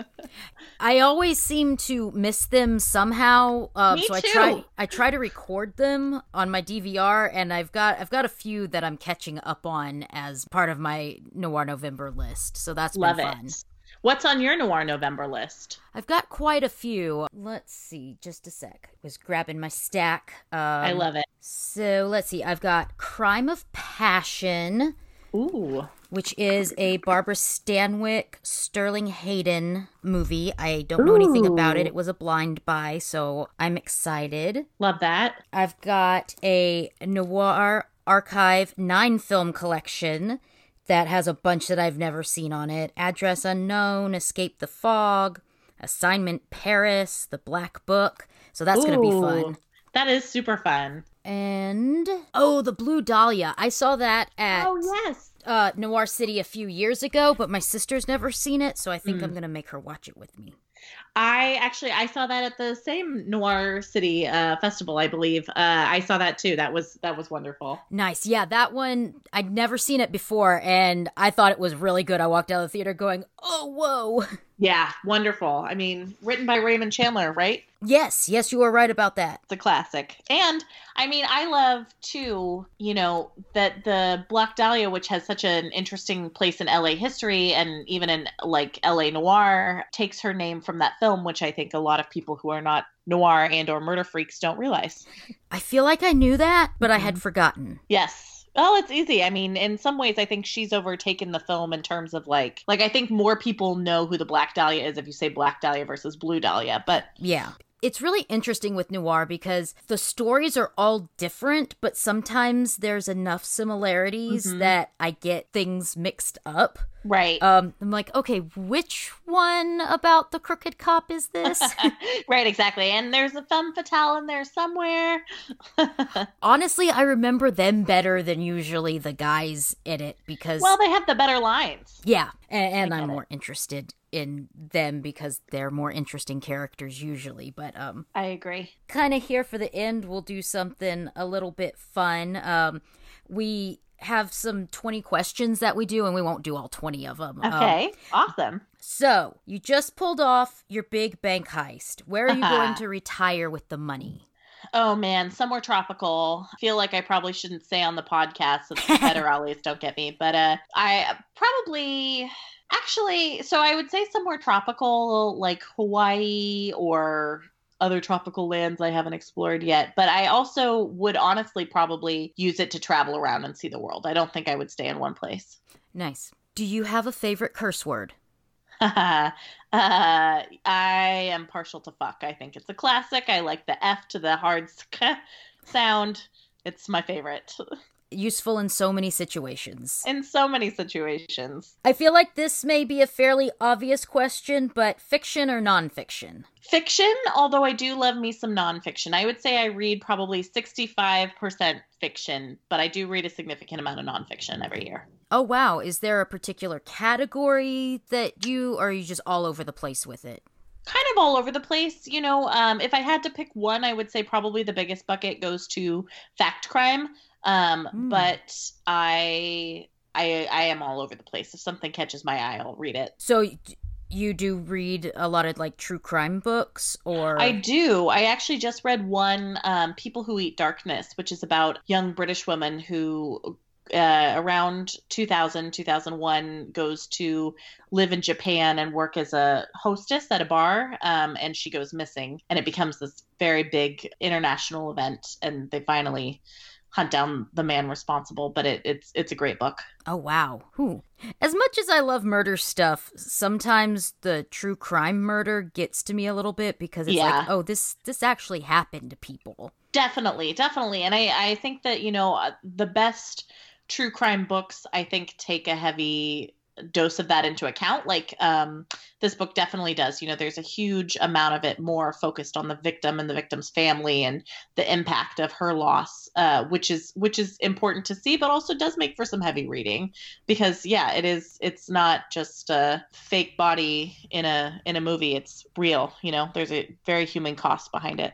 I always seem to miss them somehow. Uh, Me so too. I try I try to record them on my DVR, and I've got I've got a few that I'm catching up on as part of my Noir November list. So that's Love been fun. It. What's on your Noir November list? I've got quite a few. Let's see, just a sec. I was grabbing my stack. Um, I love it. So let's see. I've got Crime of Passion. Ooh. Which is a Barbara Stanwyck, Sterling Hayden movie. I don't know Ooh. anything about it. It was a blind buy, so I'm excited. Love that. I've got a Noir Archive nine film collection that has a bunch that I've never seen on it Address Unknown, Escape the Fog, Assignment Paris, The Black Book. So that's going to be fun. That is super fun. And oh, the Blue Dahlia. I saw that at Oh yes. Uh, Noir City a few years ago, but my sister's never seen it, so I think mm. I'm going to make her watch it with me. I actually I saw that at the same Noir City uh, festival, I believe. Uh, I saw that too. That was that was wonderful. Nice. Yeah, that one I'd never seen it before, and I thought it was really good. I walked out of the theater going, "Oh, whoa!" Yeah, wonderful. I mean, written by Raymond Chandler, right? Yes, yes, you are right about that. It's a classic. And I mean, I love too, you know, that the Black Dahlia, which has such an interesting place in LA history and even in like LA noir, takes her name from that film, which I think a lot of people who are not noir and or murder freaks don't realize. I feel like I knew that, but I had mm-hmm. forgotten. Yes. Well, it's easy. I mean, in some ways, I think she's overtaken the film in terms of like, like I think more people know who the Black Dahlia is if you say Black Dahlia versus Blue Dahlia. But yeah, it's really interesting with noir because the stories are all different, but sometimes there's enough similarities mm-hmm. that I get things mixed up. Right. Um, I'm like, okay, which one about the crooked cop is this? right, exactly. And there's a femme fatale in there somewhere. Honestly, I remember them better than usually the guys in it because well, they have the better lines. Yeah, and, and I'm more interested in them because they're more interesting characters usually. But um, I agree. Kind of here for the end, we'll do something a little bit fun. Um, we have some 20 questions that we do, and we won't do all 20 of them. Um, okay, um, awesome. So, you just pulled off your big bank heist. Where are you going to retire with the money? Oh man, somewhere tropical. I feel like I probably shouldn't say on the podcast so the federales don't get me, but uh, I probably actually. So I would say somewhere tropical, like Hawaii or other tropical lands I haven't explored yet. But I also would honestly probably use it to travel around and see the world. I don't think I would stay in one place. Nice. Do you have a favorite curse word? uh, I am partial to fuck. I think it's a classic. I like the F to the hard sk sound. It's my favorite. useful in so many situations. In so many situations. I feel like this may be a fairly obvious question, but fiction or nonfiction? Fiction, although I do love me some nonfiction. I would say I read probably 65% fiction, but I do read a significant amount of nonfiction every year. Oh, wow. Is there a particular category that you, or are you just all over the place with it? kind of all over the place. You know, um, if I had to pick one, I would say probably the biggest bucket goes to fact crime. Um, mm. But I, I, I am all over the place. If something catches my eye, I'll read it. So you do read a lot of like true crime books or i do i actually just read one um, people who eat darkness which is about young british woman who uh, around 2000 2001 goes to live in japan and work as a hostess at a bar um, and she goes missing and it becomes this very big international event and they finally hunt down the man responsible but it, it's it's a great book oh wow Who? as much as i love murder stuff sometimes the true crime murder gets to me a little bit because it's yeah. like oh this this actually happened to people definitely definitely and i i think that you know uh, the best true crime books i think take a heavy dose of that into account like um, this book definitely does. You know there's a huge amount of it more focused on the victim and the victim's family and the impact of her loss uh, which is which is important to see but also does make for some heavy reading because yeah it is it's not just a fake body in a in a movie. It's real you know there's a very human cost behind it.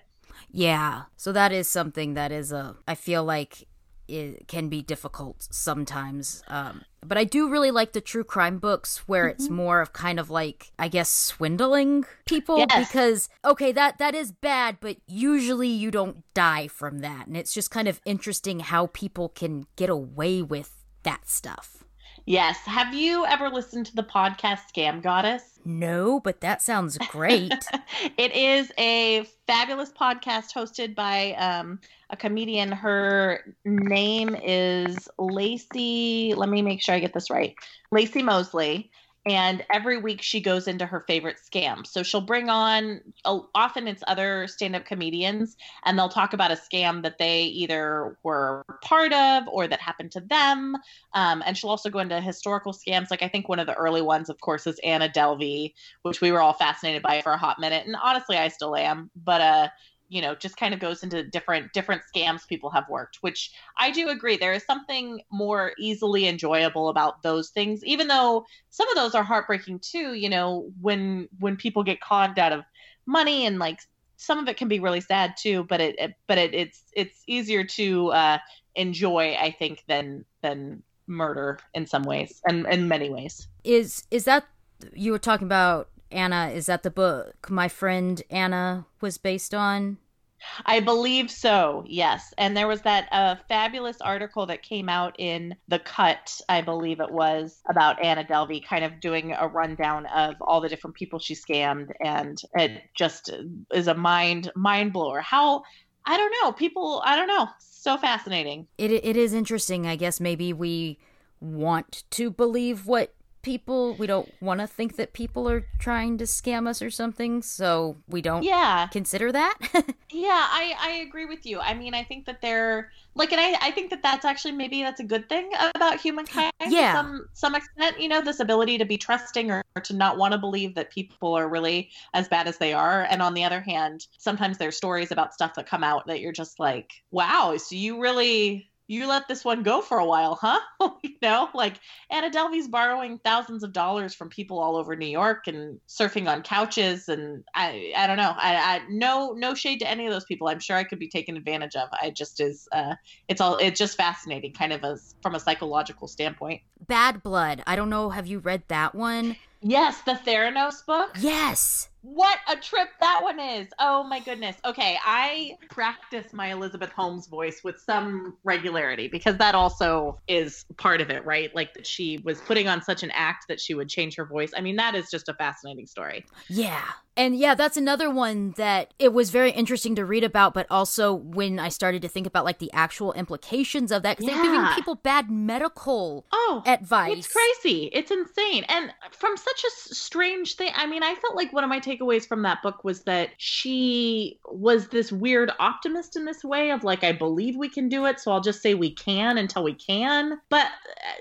Yeah. So that is something that is a i feel like it can be difficult sometimes. Um, but I do really like the true crime books where mm-hmm. it's more of kind of like I guess swindling people yes. because okay that that is bad, but usually you don't die from that, and it's just kind of interesting how people can get away with that stuff. Yes. Have you ever listened to the podcast Scam Goddess? No, but that sounds great. it is a fabulous podcast hosted by um, a comedian. Her name is Laci. Let me make sure I get this right. Laci Mosley and every week she goes into her favorite scam. So she'll bring on often it's other stand-up comedians and they'll talk about a scam that they either were part of or that happened to them. Um, and she'll also go into historical scams. Like i think one of the early ones of course is anna delvey which we were all fascinated by for a hot minute. And honestly i still am. But uh you know just kind of goes into different different scams people have worked which i do agree. There is something more easily enjoyable about those things even though some of those are heartbreaking too you know when when people get conned out of money and like some of it can be really sad too but it, it but it, it's it's easier to uh enjoy i think than than murder in some ways and in many ways. Is is that you were talking about Anna, is that the book my friend Anna was based on? I believe so, yes. And there was that uh, fabulous article that came out in The Cut, I believe it was, about Anna Delvey, kind of doing a rundown of all the different people she scammed. And it just is a mind mind blower. How, I don't know, people, I don't know, so fascinating. It, it is interesting. I guess maybe we want to believe what people we don't want to think that people are trying to scam us or something so we don't yeah. consider that. Yeah i i agree with you. I mean i think that they're like and i i think that that's actually maybe that's a good thing about humankind yeah. some some extent you know this ability to be trusting or, or to not want to believe that people are really as bad as they are. And on the other hand sometimes there's stories about stuff that come out that you're just like wow so you really you let this one go for a while, huh? you know, like Anna Delvey's borrowing thousands of dollars from people all over New York and surfing on couches, and I, I don't know, I, I, no, no shade to any of those people. I'm sure I could be taken advantage of. I just is, uh, it's all, it's just fascinating, kind of as from a psychological standpoint. Bad Blood. I don't know. Have you read that one? Yes, the Theranos book. Yes. What a trip that one is. Oh my goodness. Okay, I practice my Elizabeth Holmes voice with some regularity because that also is part of it, right? Like that she was putting on such an act that she would change her voice. I mean, that is just a fascinating story. Yeah. And yeah, that's another one that it was very interesting to read about, but also when I started to think about like the actual implications of that, because they're giving people bad medical Oh, advice. It's crazy. It's insane. And from such a strange thing, I mean, I felt like one of my takeaways from that book was that she was this weird optimist in this way of like, I believe we can do it, so I'll just say we can until we can. But,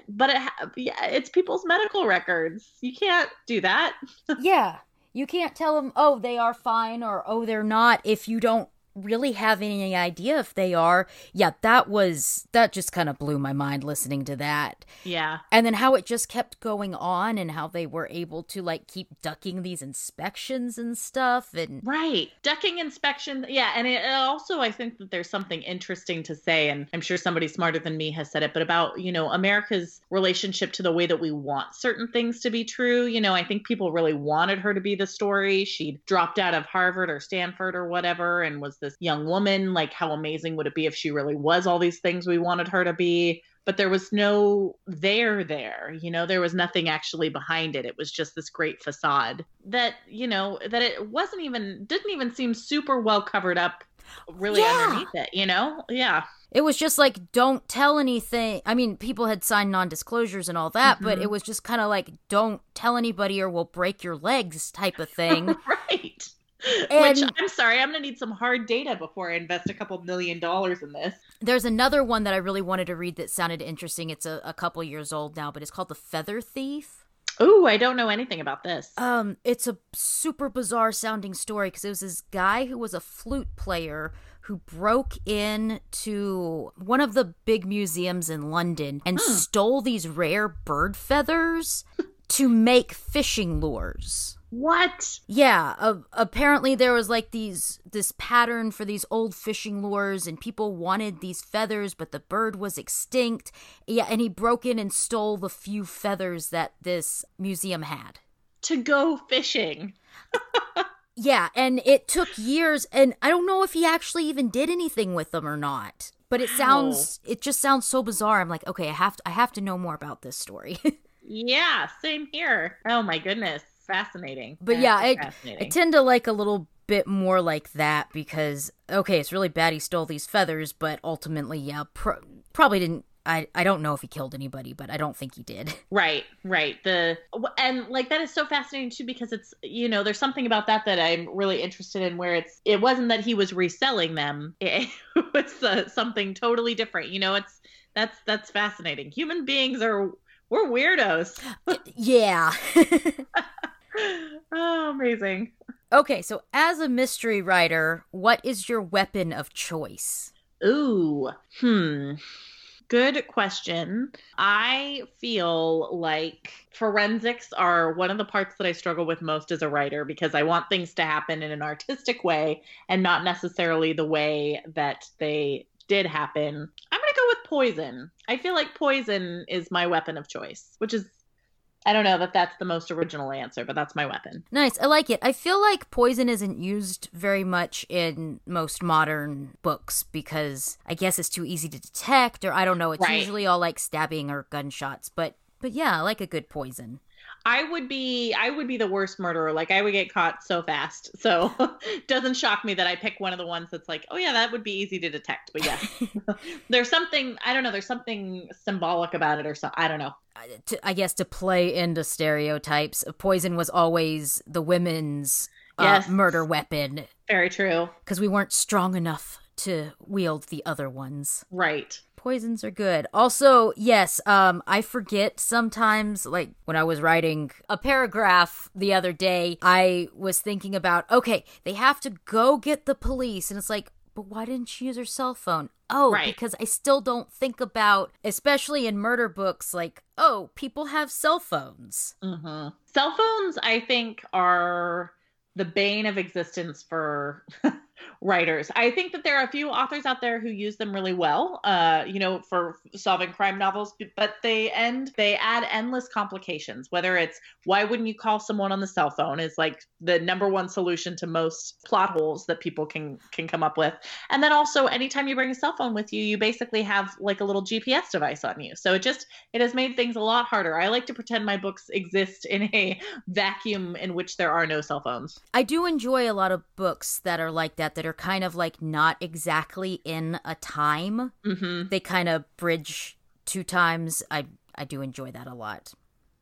but it, yeah, it's people's medical records. You can't do that. yeah. You can't tell them, oh, they are fine or oh, they're not if you don't really have any idea if they are. Yeah, that was, that just kind of blew my mind listening to that. Yeah. And then how it just kept going on and how they were able to like keep ducking these inspections and stuff. And Right. Ducking inspection. Yeah. And it it also, I think that there's something interesting to say, and I'm sure somebody smarter than me has said it, but about, you know, America's relationship to the way that we want certain things to be true. You know, I think people really wanted her to be the story. She'd dropped out of Harvard or Stanford or whatever and was this young woman. Like, how amazing would it be if she really was all these things we wanted her to be? but there was no there there you know there was nothing actually behind it it was just this great facade that you know that it wasn't even didn't even seem super well covered up really Yeah. underneath it you know yeah it was just like, don't tell anything. I mean, people had signed non disclosures and all that, but Mhm. it was just kind of like, don't tell anybody or we'll break your legs type of thing. right And- which i'm sorry i'm gonna need some hard data before i invest a couple million dollars in this There's another one that I really wanted to read that sounded interesting. It's a, a couple years old now, but it's called The Feather Thief. Oh, i don't know anything about this Um, it's a super bizarre sounding story because it was this guy who was a flute player who broke in to one of the big museums in London and Hmm. stole these rare bird feathers to make fishing lures. What Yeah, uh, apparently there was like these this pattern for these old fishing lures and people wanted these feathers but the bird was extinct. Yeah, and he broke in and stole the few feathers that this museum had. to go fishing Yeah, and it took years and I don't know if he actually even did anything with them or not. But it sounds it just sounds so bizarre. I'm like, okay, I have to I have to know more about this story. yeah same here oh my goodness fascinating But yeah, I- fascinating. I tend to like a little bit more like that because okay, it's really bad he stole these feathers, but ultimately, yeah, pro- probably didn't. I I don't know if he killed anybody, but I don't think he did. Right, right. The and like that is so fascinating too because it's you know there's something about that that I'm really interested in where it's it wasn't that he was reselling them it was uh, something totally different you know it's that's that's fascinating human beings are we're weirdos yeah. Oh amazing okay, so as a mystery writer, what is your weapon of choice? Ooh, hmm. Good question. I feel like forensics are one of the parts that I struggle with most as a writer because I want things to happen in an artistic way and not necessarily the way that they did happen. I'm going to go with poison. I feel like poison is my weapon of choice, which is, I don't know that that's the most original answer, but that's my weapon. Nice, I like it. I feel like poison isn't used very much in most modern books because I guess it's too easy to detect, or I don't know. It's Right. usually all like stabbing or gunshots, but but yeah, I like a good poison. I would be I would be the worst murderer. Like I would get caught so fast. So doesn't shock me that I pick one of the ones that's like, oh yeah, that would be easy to detect. But yeah, there's something I don't know. There's something symbolic about it or so. I don't know. I- to, I guess to play into stereotypes, poison was always the women's uh, murder weapon Very true. because we weren't strong enough to wield the other ones. Right. Poisons are good. Also, yes, um, I forget sometimes, like when I was writing a paragraph the other day, I was thinking about, okay, they have to go get the police. And it's like, but why didn't she use her cell phone? Oh, Right. because I still don't think about, especially in murder books, like, oh, people have cell phones. hmm Cell phones, I think, are the bane of existence for writers. I think that there are a few authors out there who use them really well, uh, you know, for solving crime novels, but they end, they add endless complications. Whether it's why wouldn't you call someone on the cell phone is like the number one solution to most plot holes that people can can come up with. And then also, anytime you bring a cell phone with you, you basically have like a little GPS device on you. So it just it has made things a lot harder. I like to pretend my books exist in a vacuum in which there are no cell phones. I do enjoy a lot of books that are like that that are kind of like not exactly in a time. Mm-hmm. They kind of bridge two times. I I do enjoy that a lot.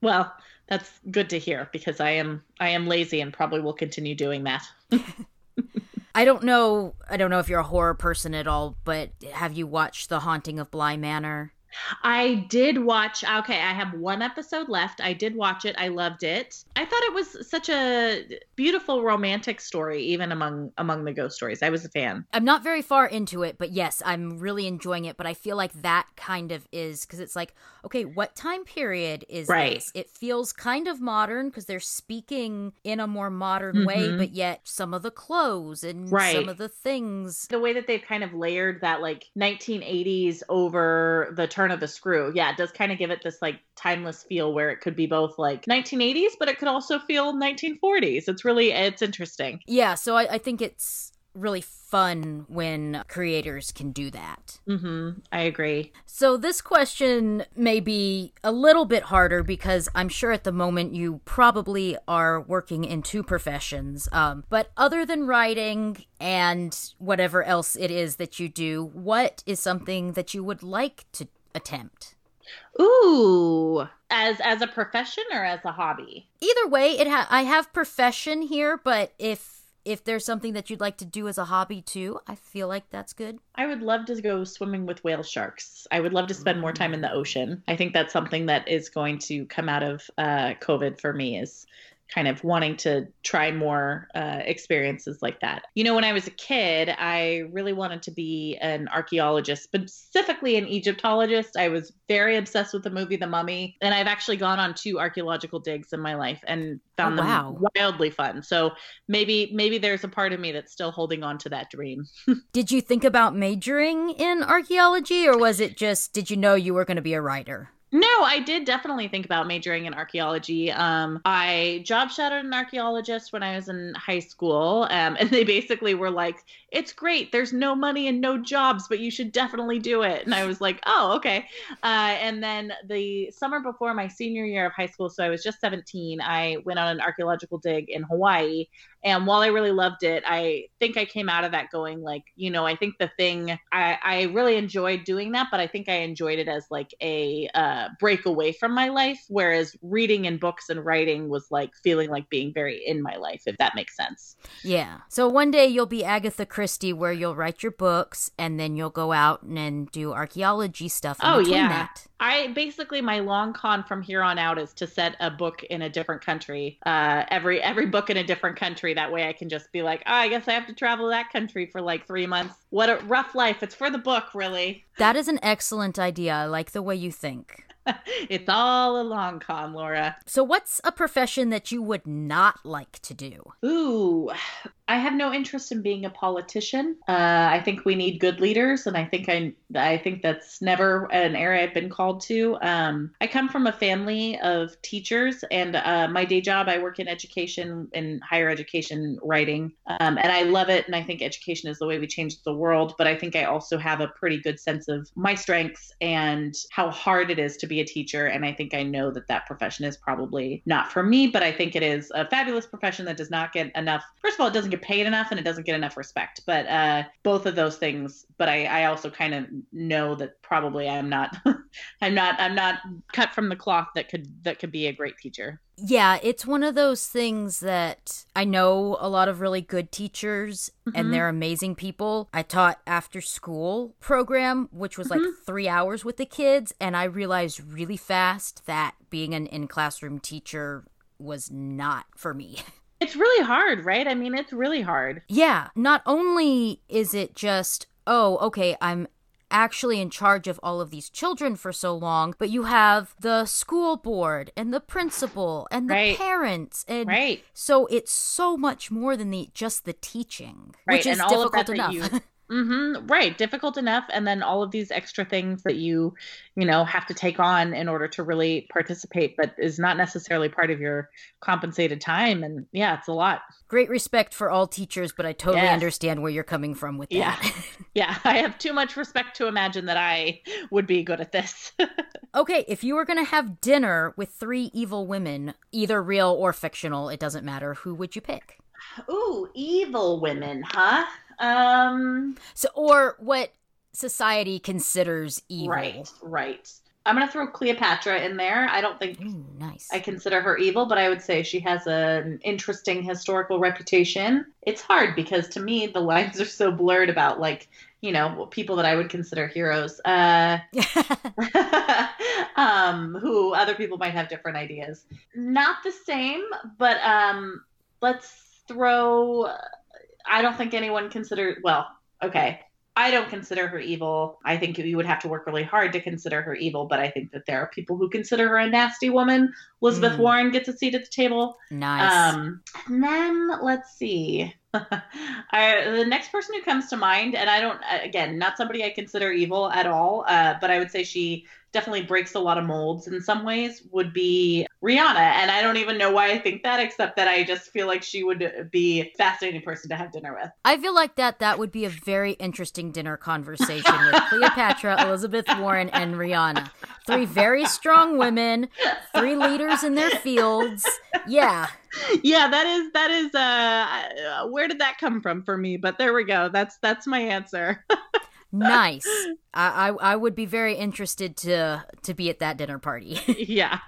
Well, that's good to hear because I am I am lazy and probably will continue doing that. I don't know I don't know if you're a horror person at all, but have you watched The Haunting of Bly Manor? I did watch. Okay, I have one episode left. I did watch it. I loved it. I thought it was such a beautiful romantic story, even among among the ghost stories. I was a fan. I'm not very far into it, but yes, I'm really enjoying it. But I feel like that kind of is because it's like, okay, what time period is right. this? It feels kind of modern because they're speaking in a more modern mm-hmm. way, but yet some of the clothes and right. some of the things, the way that they've kind of layered that like 1980s over the turn of the screw. Yeah, it does kind of give it this like timeless feel where it could be both like 1980s, but it could also feel 1940s. It's really it's interesting. Yeah, so I, I think it's really fun when creators can do that. Mm-hmm. I agree. So this question may be a little bit harder because I'm sure at the moment you probably are working in two professions. Um, but other than writing and whatever else it is that you do, what is something that you would like to attempt? Ooh, as as a profession or as a hobby? Either way, it ha- I have profession here, but if if there's something that you'd like to do as a hobby too, I feel like that's good. I would love to go swimming with whale sharks. I would love to spend more time in the ocean. I think that's something that is going to come out of uh, COVID for me is kind of wanting to try more uh, experiences like that. You know, when I was a kid, I really wanted to be an archaeologist, specifically an Egyptologist. I was very obsessed with the movie The Mummy, and I've actually gone on two archaeological digs in my life and found oh, wow. them wildly fun. So maybe maybe there's a part of me that's still holding on to that dream. did you think about majoring in archaeology, or was it just did you know you were going to be a writer? No, I did definitely think about majoring in archaeology. Um, I job shadowed an archaeologist when I was in high school, um, and they basically were like, "It's great. There's no money and no jobs, but you should definitely do it." And I was like, "Oh, okay." Uh, and then the summer before my senior year of high school, so I was just 17, I went on an archaeological dig in Hawaii, and while I really loved it, I think I came out of that going like, you know, I think the thing I, I really enjoyed doing that, but I think I enjoyed it as like a uh, break away from my life. Whereas reading and books and writing was like feeling like being very in my life, if that makes sense. Yeah. So one day you'll be Agatha Christie, where you'll write your books and then you'll go out and do archaeology stuff. oh yeah. That. I basically my long con from here on out is to set a book in a different country. Uh, every every book in a different country. That way I can just be like, oh, I guess I have to travel to that country for like three months. What a rough life. It's for the book, really. That is an excellent idea. I like the way you think. it's all a long con, Laura. So, what's a profession that you would not like to do? Ooh, I have no interest in being a politician. Uh, I think we need good leaders, and I think I I think that's never an area I've been called to. Um, I come from a family of teachers, and uh, my day job I work in education in higher education writing, um, and I love it. And I think education is the way we change the world. But I think I also have a pretty good sense of my strengths and how hard it is to be a teacher. And I think I know that that profession is probably not for me, but I think it is a fabulous profession that does not get enough. First of all, it doesn't get paid enough and it doesn't get enough respect. But uh, both of those things. But I, I also kind of know that probably I'm not, I'm not, I'm not cut from the cloth that could that could be a great teacher. Yeah, it's one of those things that I know a lot of really good teachers mm-hmm. and they're amazing people. I taught after school program, which was mm-hmm. like three hours with the kids, and I realized really fast that being an in classroom teacher was not for me. It's really hard, right? I mean, it's really hard. Yeah. Not only is it just, oh, okay, I'm actually in charge of all of these children for so long, but you have the school board and the principal and the Right. parents and Right. so it's so much more than the just the teaching, Right, which is and all of difficult enough. that you- Mm-hmm. Right. Difficult enough. And then all of these extra things that you, you know, have to take on in order to really participate, but is not necessarily part of your compensated time. And yeah, it's a lot. Great respect for all teachers, but I totally Yes. understand where you're coming from with that. Yeah. Yeah. I have too much respect to imagine that I would be good at this. Okay, if you were going to have dinner with three evil women, either real or fictional, it doesn't matter, who would you pick? Ooh, evil women, huh? Um, So or what society considers evil. right, right. I'm going to throw Cleopatra in there. I don't think Ooh, nice. I consider her evil, but I would say she has an interesting historical reputation. It's hard because to me the lines are so blurred about like, you know, people that I would consider heroes. Uh um who other people might have different ideas. Not the same, but um let's throw I don't think anyone consider well, okay. I don't consider her evil. I think you would have to work really hard to consider her evil, but I think that there are people who consider her a nasty woman. Elizabeth Mm. Warren gets a seat at the table. nice. Um, and then let's see. I, the next person who comes to mind, and I don't, again, not somebody I consider evil at all, uh, but I would say she definitely breaks a lot of molds in some ways, would be Rihanna. And I don't even know why I think that, except that I just feel like she would be a fascinating person to have dinner with. I feel like that that would be a very interesting dinner conversation with Cleopatra, Elizabeth Warren, and Rihanna. Three very strong women, three leaders in their fields. Yeah. Yeah, that is that is uh where did that come from for me? But there we go. That's that's my answer. Nice. I, I I would be very interested to to be at that dinner party. yeah.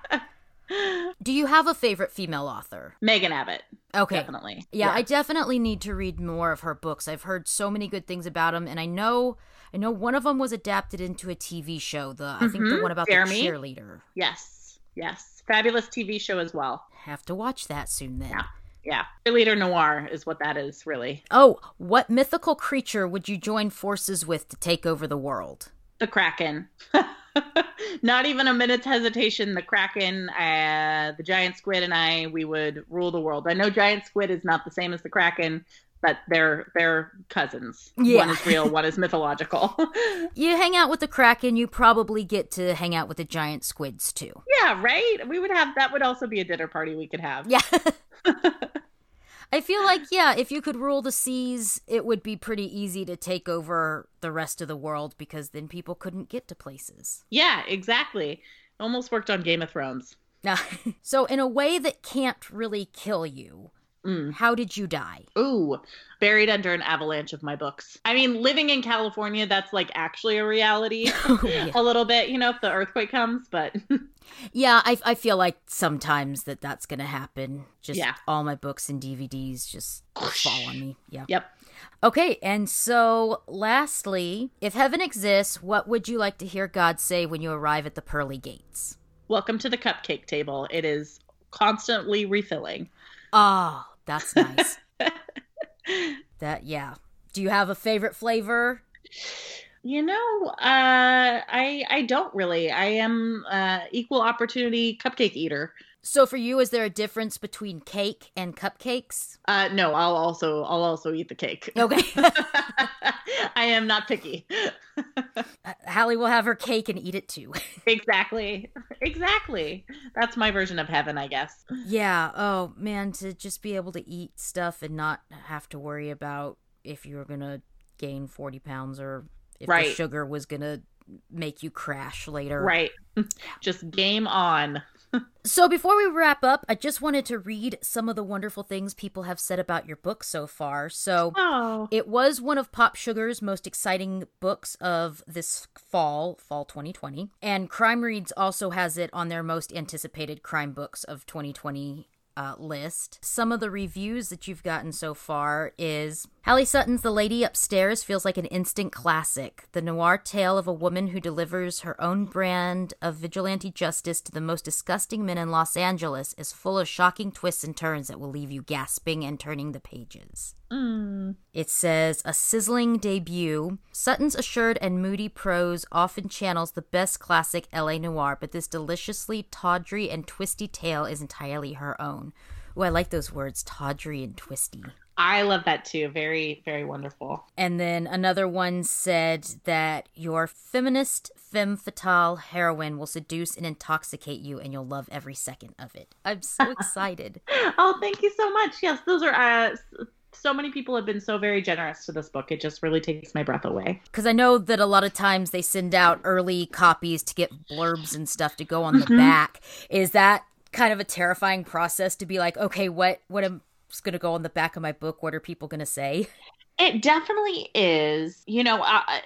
Do you have a favorite female author? Megan Abbott, Okay. definitely. Yeah, I definitely need to read more of her books. I've heard so many good things about them, and I know, I know one of them was adapted into a TV show. The I think the Mhm, one about Jeremy. the cheerleader. Yes. Yes. Fabulous TV show as well. Have to watch that soon then. Yeah. Yeah. Cheerleader noir is what that is, really. Oh, what mythical creature would you join forces with to take over the world? The Kraken. Not even a minute's hesitation. The Kraken, uh, the giant squid, and I, we would rule the world. I know giant squid is not the same as the Kraken, but they're they're cousins. Yeah. One is real, one is mythological. You hang out with the kraken, you probably get to hang out with the giant squids too. yeah, right. We would have that. Would also be a dinner party we could have. Yeah. I feel like, yeah, if you could rule the seas, it would be pretty easy to take over the rest of the world because then people couldn't get to places. Yeah, exactly. Almost worked on Game of Thrones. so, in a way that can't really kill you, Mm. how did you die? Ooh, buried under an avalanche of my books. I mean, living in California, that's like actually a reality yeah. a little bit, you know, if the earthquake comes, but Yeah, I, I feel like sometimes that that's going to happen. Just Yeah. all my books and DVDs just fall on me. Yeah. yep. Okay, and so lastly, if heaven exists, what would you like to hear God say when you arrive at the pearly gates? Welcome to the cupcake table. It is constantly refilling. Oh, that's nice. that yeah. Do you have a favorite flavor? You know, uh, I I don't really. I am uh, equal opportunity cupcake eater. So for you, is there a difference between cake and cupcakes? Uh, no, I'll also I'll also eat the cake. Okay. I am not picky. Halley will have her cake and eat it too. exactly, exactly. That's my version of heaven, I guess. yeah. Oh man, to just be able to eat stuff and not have to worry about if you're gonna gain forty pounds or if the sugar was gonna make you crash later. Right. Just game on. So before we wrap up, I just wanted to read some of the wonderful things people have said about your book so far. So Oh. it was one of Pop Sugar's most exciting books of this fall, fall 2020. And Crime Reads also has it on their most anticipated crime books of 2020 uh, list. Some of the reviews that you've gotten so far is Halley Sutton's The Lady Upstairs feels like an instant classic. The noir tale of a woman who delivers her own brand of vigilante justice to the most disgusting men in Los Angeles is full of shocking twists and turns that will leave you gasping and turning the pages. Mm. It says a sizzling debut. Sutton's assured and moody prose often channels the best classic LA noir, but this deliciously tawdry and twisty tale is entirely her own. Oh, I like those words, tawdry and twisty. I love that too. Very, very wonderful. And then another one said that your feminist femme fatale heroine will seduce and intoxicate you, and you'll love every second of it. I'm so excited. oh, thank you so much. Yes, those are. Uh, so many people have been so very generous to this book. It just really takes my breath away. Because I know that a lot of times they send out early copies to get blurbs and stuff to go on the mm-hmm. back. Is that kind of a terrifying process to be like, okay, what what am going to go on the back of my book. What are people going to say? It definitely is. You know, I,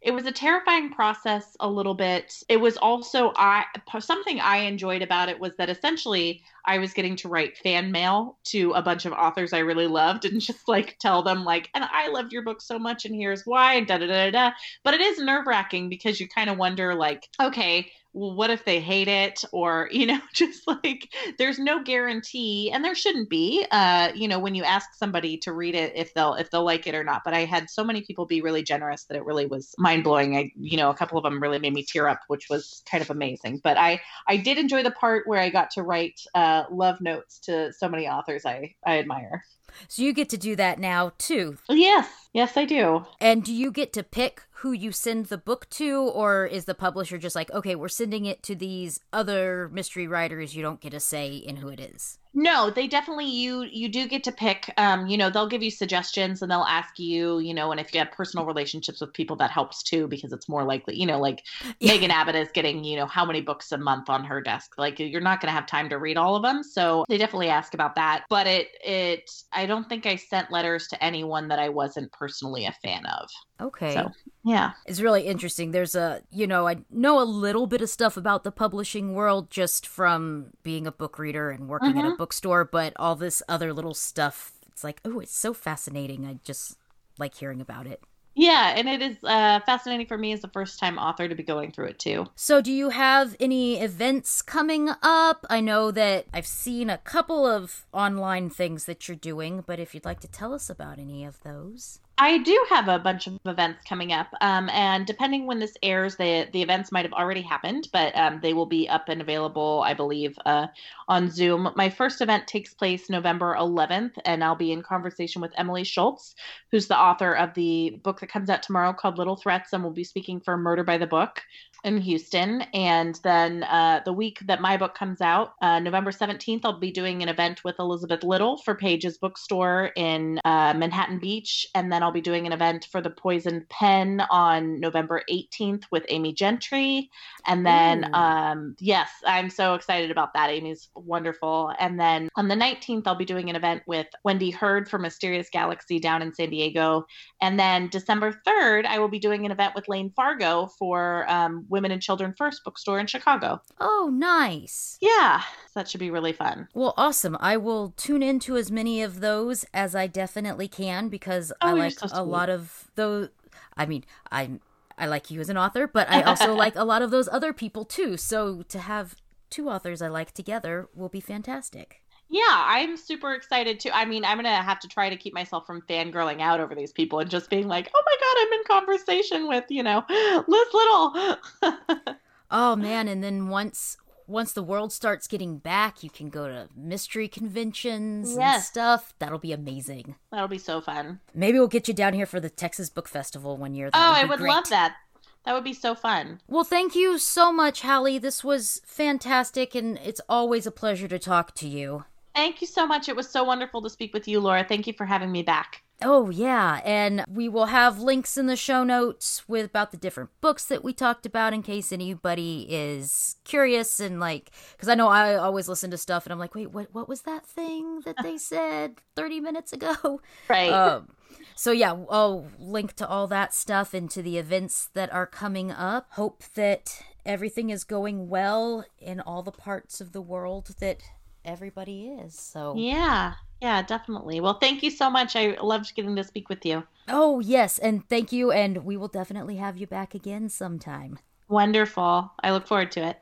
it was a terrifying process a little bit. It was also I something I enjoyed about it was that essentially I was getting to write fan mail to a bunch of authors I really loved and just like tell them like, and I loved your book so much and here's why, da da da da. But it is nerve wracking because you kind of wonder like, okay, well, what if they hate it? Or you know just like there's no guarantee and there shouldn't be uh you know when you ask somebody to read it if they'll if they'll like it or not but i had so many people be really generous that it really was mind-blowing. I you know a couple of them really made me tear up which was kind of amazing but i i did enjoy the part where i got to write uh love notes to so many authors i i admire so you get to do that now too. Yes, yes, I do. And do you get to pick who you send the book to, or is the publisher just like, okay, we're sending it to these other mystery writers? You don't get a say in who it is. No, they definitely you you do get to pick. Um, you know, they'll give you suggestions and they'll ask you, you know, and if you have personal relationships with people, that helps too because it's more likely, you know, like yeah. Megan Abbott is getting, you know, how many books a month on her desk. Like you're not going to have time to read all of them, so they definitely ask about that. But it it I don't think I sent letters to anyone that I wasn't personally a fan of. Okay. So, yeah. It's really interesting. There's a, you know, I know a little bit of stuff about the publishing world just from being a book reader and working mm-hmm. at a mm-hmm. Bookstore, but all this other little stuff, it's like, oh, it's so fascinating. I just like hearing about it. Yeah, and it is uh, fascinating for me as a first time author to be going through it too. So, do you have any events coming up? I know that I've seen a couple of online things that you're doing, but if you'd like to tell us about any of those. I do have a bunch of events coming up, um, and depending when this airs, the the events might have already happened, but um, they will be up and available, I believe, uh, on Zoom. My first event takes place November 11th, and I'll be in conversation with Emily Schultz, who's the author of the book that comes out tomorrow called Little Threats, and we'll be speaking for Murder by the Book in Houston. And then uh, the week that my book comes out, uh, November 17th, I'll be doing an event with Elizabeth Little for Pages Bookstore in uh, Manhattan Beach. And then I'll be doing an event for The Poison Pen on November 18th with Amy Gentry. And then, um, yes, I'm so excited about that. Amy's wonderful. And then on the 19th, I'll be doing an event with Wendy Heard for Mysterious Galaxy down in San Diego. And then December 3rd, I will be doing an event with Layne Fargo for um, Women and Children First bookstore in Chicago. Oh, nice. Yeah, that should be really fun. Well, awesome. I will tune into as many of those as I definitely can because oh, I like so a lot of those. I mean, I'm I like you as an author, but I also like a lot of those other people too. So to have two authors I like together will be fantastic. Yeah, I'm super excited too. I mean, I'm gonna have to try to keep myself from fangirling out over these people and just being like, "Oh my god, I'm in conversation with you know Liz Little." oh man, and then once once the world starts getting back, you can go to mystery conventions yes. and stuff. That'll be amazing. That'll be so fun. Maybe we'll get you down here for the Texas Book Festival one year. That oh, would I would great. love that. That would be so fun. Well, thank you so much, Halley. This was fantastic, and it's always a pleasure to talk to you. Thank you so much. It was so wonderful to speak with you, Laura. Thank you for having me back. Oh yeah, and we will have links in the show notes with about the different books that we talked about in case anybody is curious and like cuz I know I always listen to stuff and I'm like, "Wait, what what was that thing that they said 30 minutes ago?" Right. Um, so yeah, I'll link to all that stuff and to the events that are coming up. Hope that everything is going well in all the parts of the world that everybody is. So yeah, yeah, definitely. Well, thank you so much. I loved getting to speak with you. Oh yes, and thank you, and we will definitely have you back again sometime. Wonderful. I look forward to it.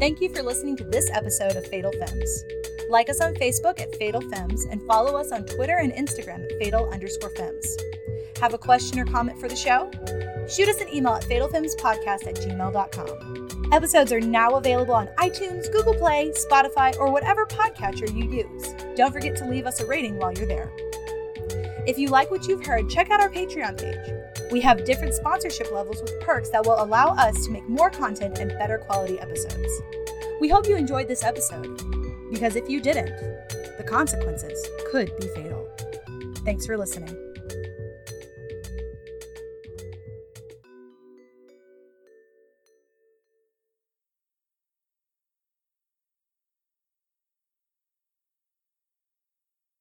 Thank you for listening to this episode of Fatal Femmes. Like us on Facebook at Fatal Femmes and follow us on Twitter and Instagram at fatal underscore femmes. Have a question or comment for the show? Shoot us an email at fatalfemmespodcast at gmail.com. Episodes are now available on iTunes, Google Play, Spotify, or whatever podcatcher you use. Don't forget to leave us a rating while you're there. If you like what you've heard, check out our Patreon page. We have different sponsorship levels with perks that will allow us to make more content and better quality episodes. We hope you enjoyed this episode, because if you didn't, the consequences could be fatal. Thanks for listening.